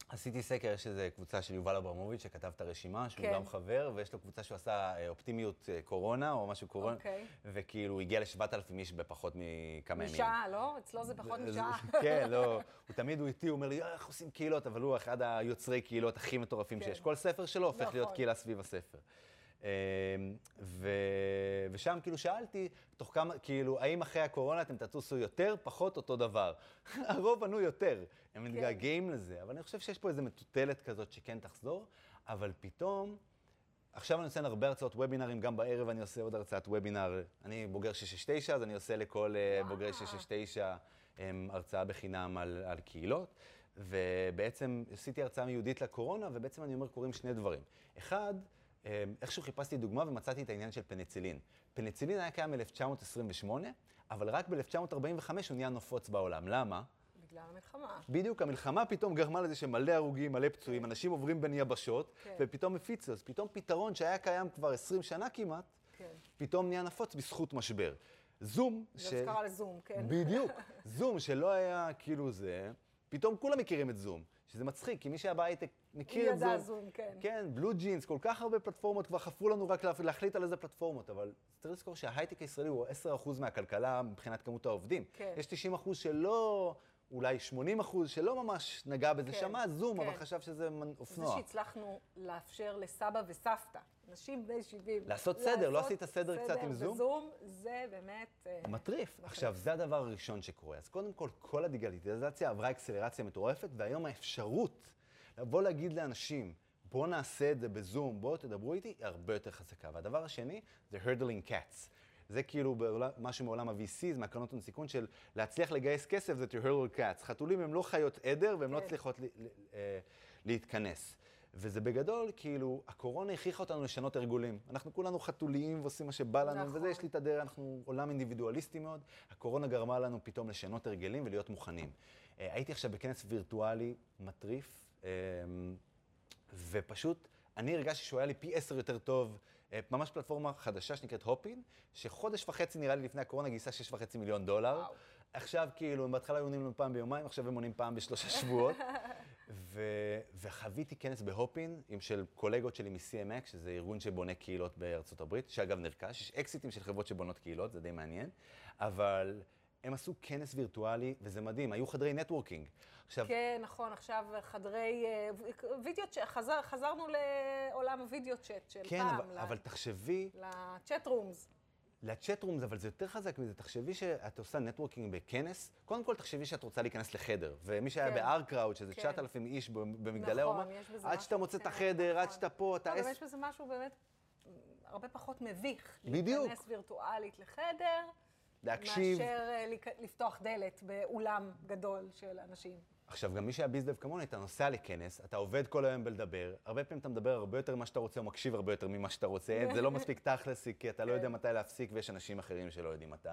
עשיתי סקר, יש איזו קבוצה של יובל אברמוביץ' שכתב את הרשימה, שהוא כן. גם חבר, ויש לו קבוצה שהוא עשה אה, אופטימיות אה, קורונה, או משהו קורונה, אוקיי. וכאילו הוא הגיע ל-7,000 איש בפחות מכמה ימים. משעה, לא? אצלו זה פחות משעה. כן, לא, הוא תמיד, הוא איתי, הוא אומר לי, "אה, איך עושים קהילות, אבל הוא אחד היוצרי קהילות הכי מטורפים כן. שיש. כל ספר שלו הופך להיות נכון. קהילה סביב הספר. אה, ו... ושם כאילו שאלתי, תוך כמה, כאילו, האם אחרי הקורונה אתם תטוסו יותר, פחות, אותו דבר? הרוב ענו יותר, הם כן. מתגעגעים לזה, אבל אני חושב שיש פה איזו מטוטלת כזאת שכן תחזור, אבל פתאום, עכשיו אני עושה הרבה הרצאות וובינארים, גם בערב אני עושה עוד הרצאת וובינאר. אני בוגר 669, אז אני עושה לכל אה, בוגרי 669 הם, הרצאה בחינם על, על קהילות. ובעצם עשיתי הרצאה מיוחדת לקורונה, ובעצם אני אומר, קורים שני דברים. אחד, איכשהו חיפשתי דוגמה ומצאתי את העניין של פניצילין. פניצילין היה קיים ב-1928, אבל רק ב-1945 הוא נהיה נפוץ בעולם. למה? בגלל המלחמה. בדיוק, המלחמה פתאום גרמה לזה שמלא הרוגים, מלא פצועים, אנשים עוברים בין יבשות, כן. ופתאום הפיצו. אז פתאום פתרון שהיה קיים כבר 20 שנה כמעט, כן. פתאום נהיה נפוץ בזכות משבר. זום, זה מה שקרה לזום, כן. בדיוק. זום, שלא היה כאילו זה, פתאום כולם מכירים את זום. שזה מצחיק, כי מי שהיה בהייטק מכיר את זום. ידע זום, כן. כן, בלו ג'ינס, כל כך הרבה פלטפורמות, כבר חפרו לנו רק לה- להחליט על איזה פלטפורמות, אבל צריך לזכור שההייטק הישראלי הוא 10% מהכלכלה מבחינת כמות העובדים. כן. יש 90% שלא, אולי 80% שלא ממש נגע בזה, כן, שמע זום, כן. אבל חשב שזה מנ- זה אופנוע. שהצלחנו לאפשר לסבא וסבתא, אנשים בני 70. לעשות סדר, לא עשית סדר קצת עם זום? בזום, זה באמת... אה, מטריף. עכשיו, זה הדבר הראשון שקורה. אז קודם כל, כל הדיגיטליזציה עברה אקסלרציה מטורפת, והיום האפשרות לבוא להגיד לאנשים, בואו נעשה את זה בזום, בואו תדברו איתי, היא הרבה יותר חזקה. והדבר השני זה hurdling cats. זה כאילו בעולם, משהו מעולם ה-VC, זה מהקרנות הון סיכון של להצליח לגייס כסף זה to hurdle cats. חתולים הם לא חיות עדר והן לא כן. צריכות אה, להתכנס. וזה בגדול, כאילו, הקורונה הכריחה אותנו לשנות הרגולים. אנחנו כולנו חתוליים ועושים מה שבא לנו, נכון. וזה יש לי את הדרך, אנחנו עולם אינדיבידואליסטי מאוד. הקורונה גרמה לנו פתאום לשנות הרגלים ולהיות מוכנים. אה, הייתי עכשיו בכנס וירטואלי מטריף, אה, ופשוט, אני הרגשתי שהוא היה לי פי עשר יותר טוב. אה, ממש פלטפורמה חדשה שנקראת הופין, שחודש וחצי נראה לי לפני הקורונה גייסה שש וחצי מיליון דולר. וואו. עכשיו כאילו, הם בהתחלה היו עונים לנו פעם ביומיים, עכשיו הם עונים פעם בשלושה שבועות. ו... וחוויתי כנס ב Hopin עם של קולגות שלי מ-CMX, שזה ארגון שבונה קהילות בארצות הברית, שאגב נרכש, יש אקזיטים של חברות שבונות קהילות, זה די מעניין, אבל הם עשו כנס וירטואלי, וזה מדהים, היו חדרי networking. עכשיו, כן, נכון, עכשיו חדרי אה, video chat, חזר, חזרנו לעולם ה video chat של כן, פעם. אבל, אבל תחשבי, לצ'אט רומס. לצ'אט רומס, אבל זה יותר חזק מזה, תחשבי שאת עושה networking בכנס, קודם כל תחשבי שאת רוצה להיכנס לחדר, ומי שהיה כן. ב OurCrowd, שזה כן. 9,000 איש במגדלי נכון, האומה, בזה עד שאתה מוצא את כן, החדר, עד נכון. שאתה פה, אתה לא, גם. יש בזה משהו באמת הרבה פחות מביך. בדיוק. להיכנס וירטואלית לחדר, להקשיב. מאשר אה, לפתוח דלת באולם גדול של אנשים. עכשיו, גם מי שהיה biz dev כמוני, אתה נוסע לכנס, אתה עובד כל היום בלדבר, הרבה פעמים אתה מדבר הרבה יותר ממה שאתה רוצה, או מקשיב הרבה יותר ממה שאתה רוצה, זה לא מספיק תכלסי, כי אתה לא יודע כן. מתי להפסיק, ויש אנשים אחרים שלא יודעים מתי.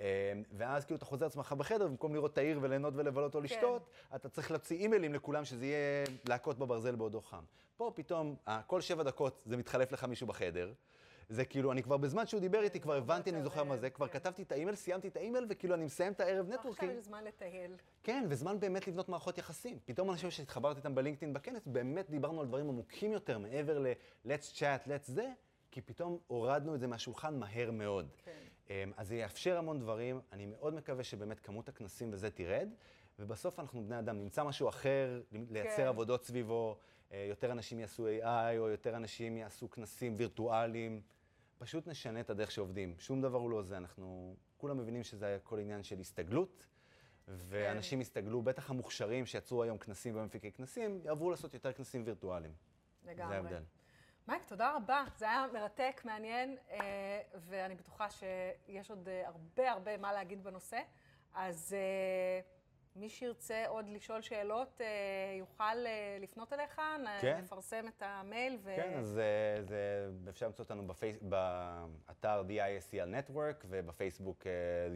אה, ואז כאילו אתה חוזר עצמך בחדר, במקום לראות את העיר וליהנות ולבלות או לשתות, אתה צריך להוציא אימיילים לכולם, שזה יהיה להכות בברזל בעודו חם. פה פתאום, כל שבע דקות זה מתחלף לך מישהו בחדר. זה כאילו, אני כבר בזמן שהוא דיבר איתי, כבר הבנתי, אני זוכר מה זה, כבר כן. כתבתי את האימייל, סיימתי את האימייל, וכאילו אני מסיים את הערב עכשיו networking. יש זמן לטייל. כן, וזמן באמת לבנות מערכות יחסים. פתאום אנשים שהתחברתי איתם ב LinkedIn בכנס, באמת דיברנו על דברים עמוקים יותר, מעבר ל-let's chat, let's זה, כי פתאום הורדנו את זה מהשולחן מהר מאוד. כן. אמ, אז זה יאפשר המון דברים, אני מאוד מקווה שבאמת כמות הכנסים וזה תרד, ובסוף אנחנו בני אדם, נמצא משהו אחר, לייצר כן. עבודות סביבו, אה, יותר אנשים יעשו AI, או יותר אנשים יעשו כנסים וירטואליים. פשוט נשנה את הדרך שעובדים. שום דבר הוא לא זה, אנחנו כולם מבינים שזה הכל עניין של הסתגלות, ואנשים כן. יסתגלו, בטח המוכשרים שיצרו היום כנסים ומפיקי כנסים, יעברו לעשות יותר כנסים וירטואליים. לגמרי. זה ההבדל. מייק, תודה רבה. זה היה מרתק, מעניין, אה, ואני בטוחה שיש עוד אה, הרבה הרבה מה להגיד בנושא. אז אה, מי שירצה עוד לשאול שאלות, אה, יוכל אה, לפנות אליך, כן. נפרסם את המייל. ו... כן, אז אה, זה, אפשר למצוא אותנו בפייס, באתר The ISCL Network ובפייסבוק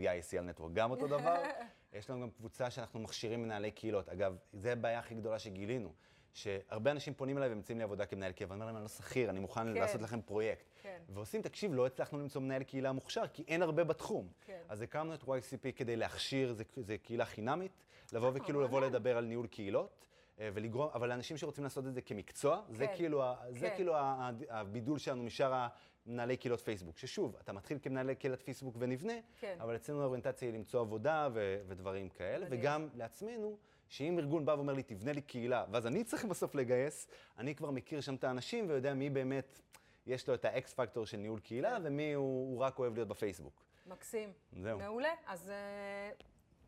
The ISCL Network גם אותו דבר. יש לנו גם קבוצה שאנחנו מכשירים מנהלי קהילות. אגב, זו הבעיה הכי גדולה שגילינו, שהרבה אנשים פונים אליי ומציעים לי עבודה כמנהל קהילה, ואני אומר להם, אני לא שכיר, אני מוכן כן. לעשות לכם פרויקט. כן. ועושים, תקשיב, לא הצלחנו למצוא מנהל קהילה מוכשר, כי אין הרבה בתחום. כן. אז הקמנו את YCP כדי להכשיר, זה, זה קהילה חינמית, לבוא וכאילו לבוא. לדבר על ניהול קהילות. אה, ולגרום, אבל לאנשים שרוצים לעשות את זה כמקצוע, זה כן. כאילו, ה- זה כן. כאילו ה- הבידול שלנו משאר המנהלי קהילות פייסבוק. ששוב, אתה מתחיל כמנהלי קהילת פייסבוק ונבנה, כן. אבל אצלנו האוריינטציה היא למצוא עבודה ו- ודברים כאלה, מדהים. וגם לעצמנו, שאם ארגון בא ואומר לי, תבנה לי קהילה, ואז אני צריך בסוף לגייס, אני כבר מכיר שם את האנשים ויודע מי באמת, יש לו את ה X factor של ניהול קהילה, כן. ומי הוא, הוא רק אוהב להיות בפייסבוק. מקסים. זהו. מעולה. אז אה,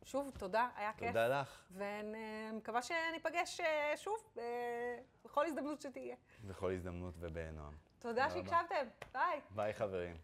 שוב, תודה, היה כיף. תודה לך, ואני מקווה שניפגש אה, שוב אה, בכל הזדמנות שתהיה. בכל הזדמנות ובנועם. תודה תודה. שהקשבתם. ביי. ביי חברים.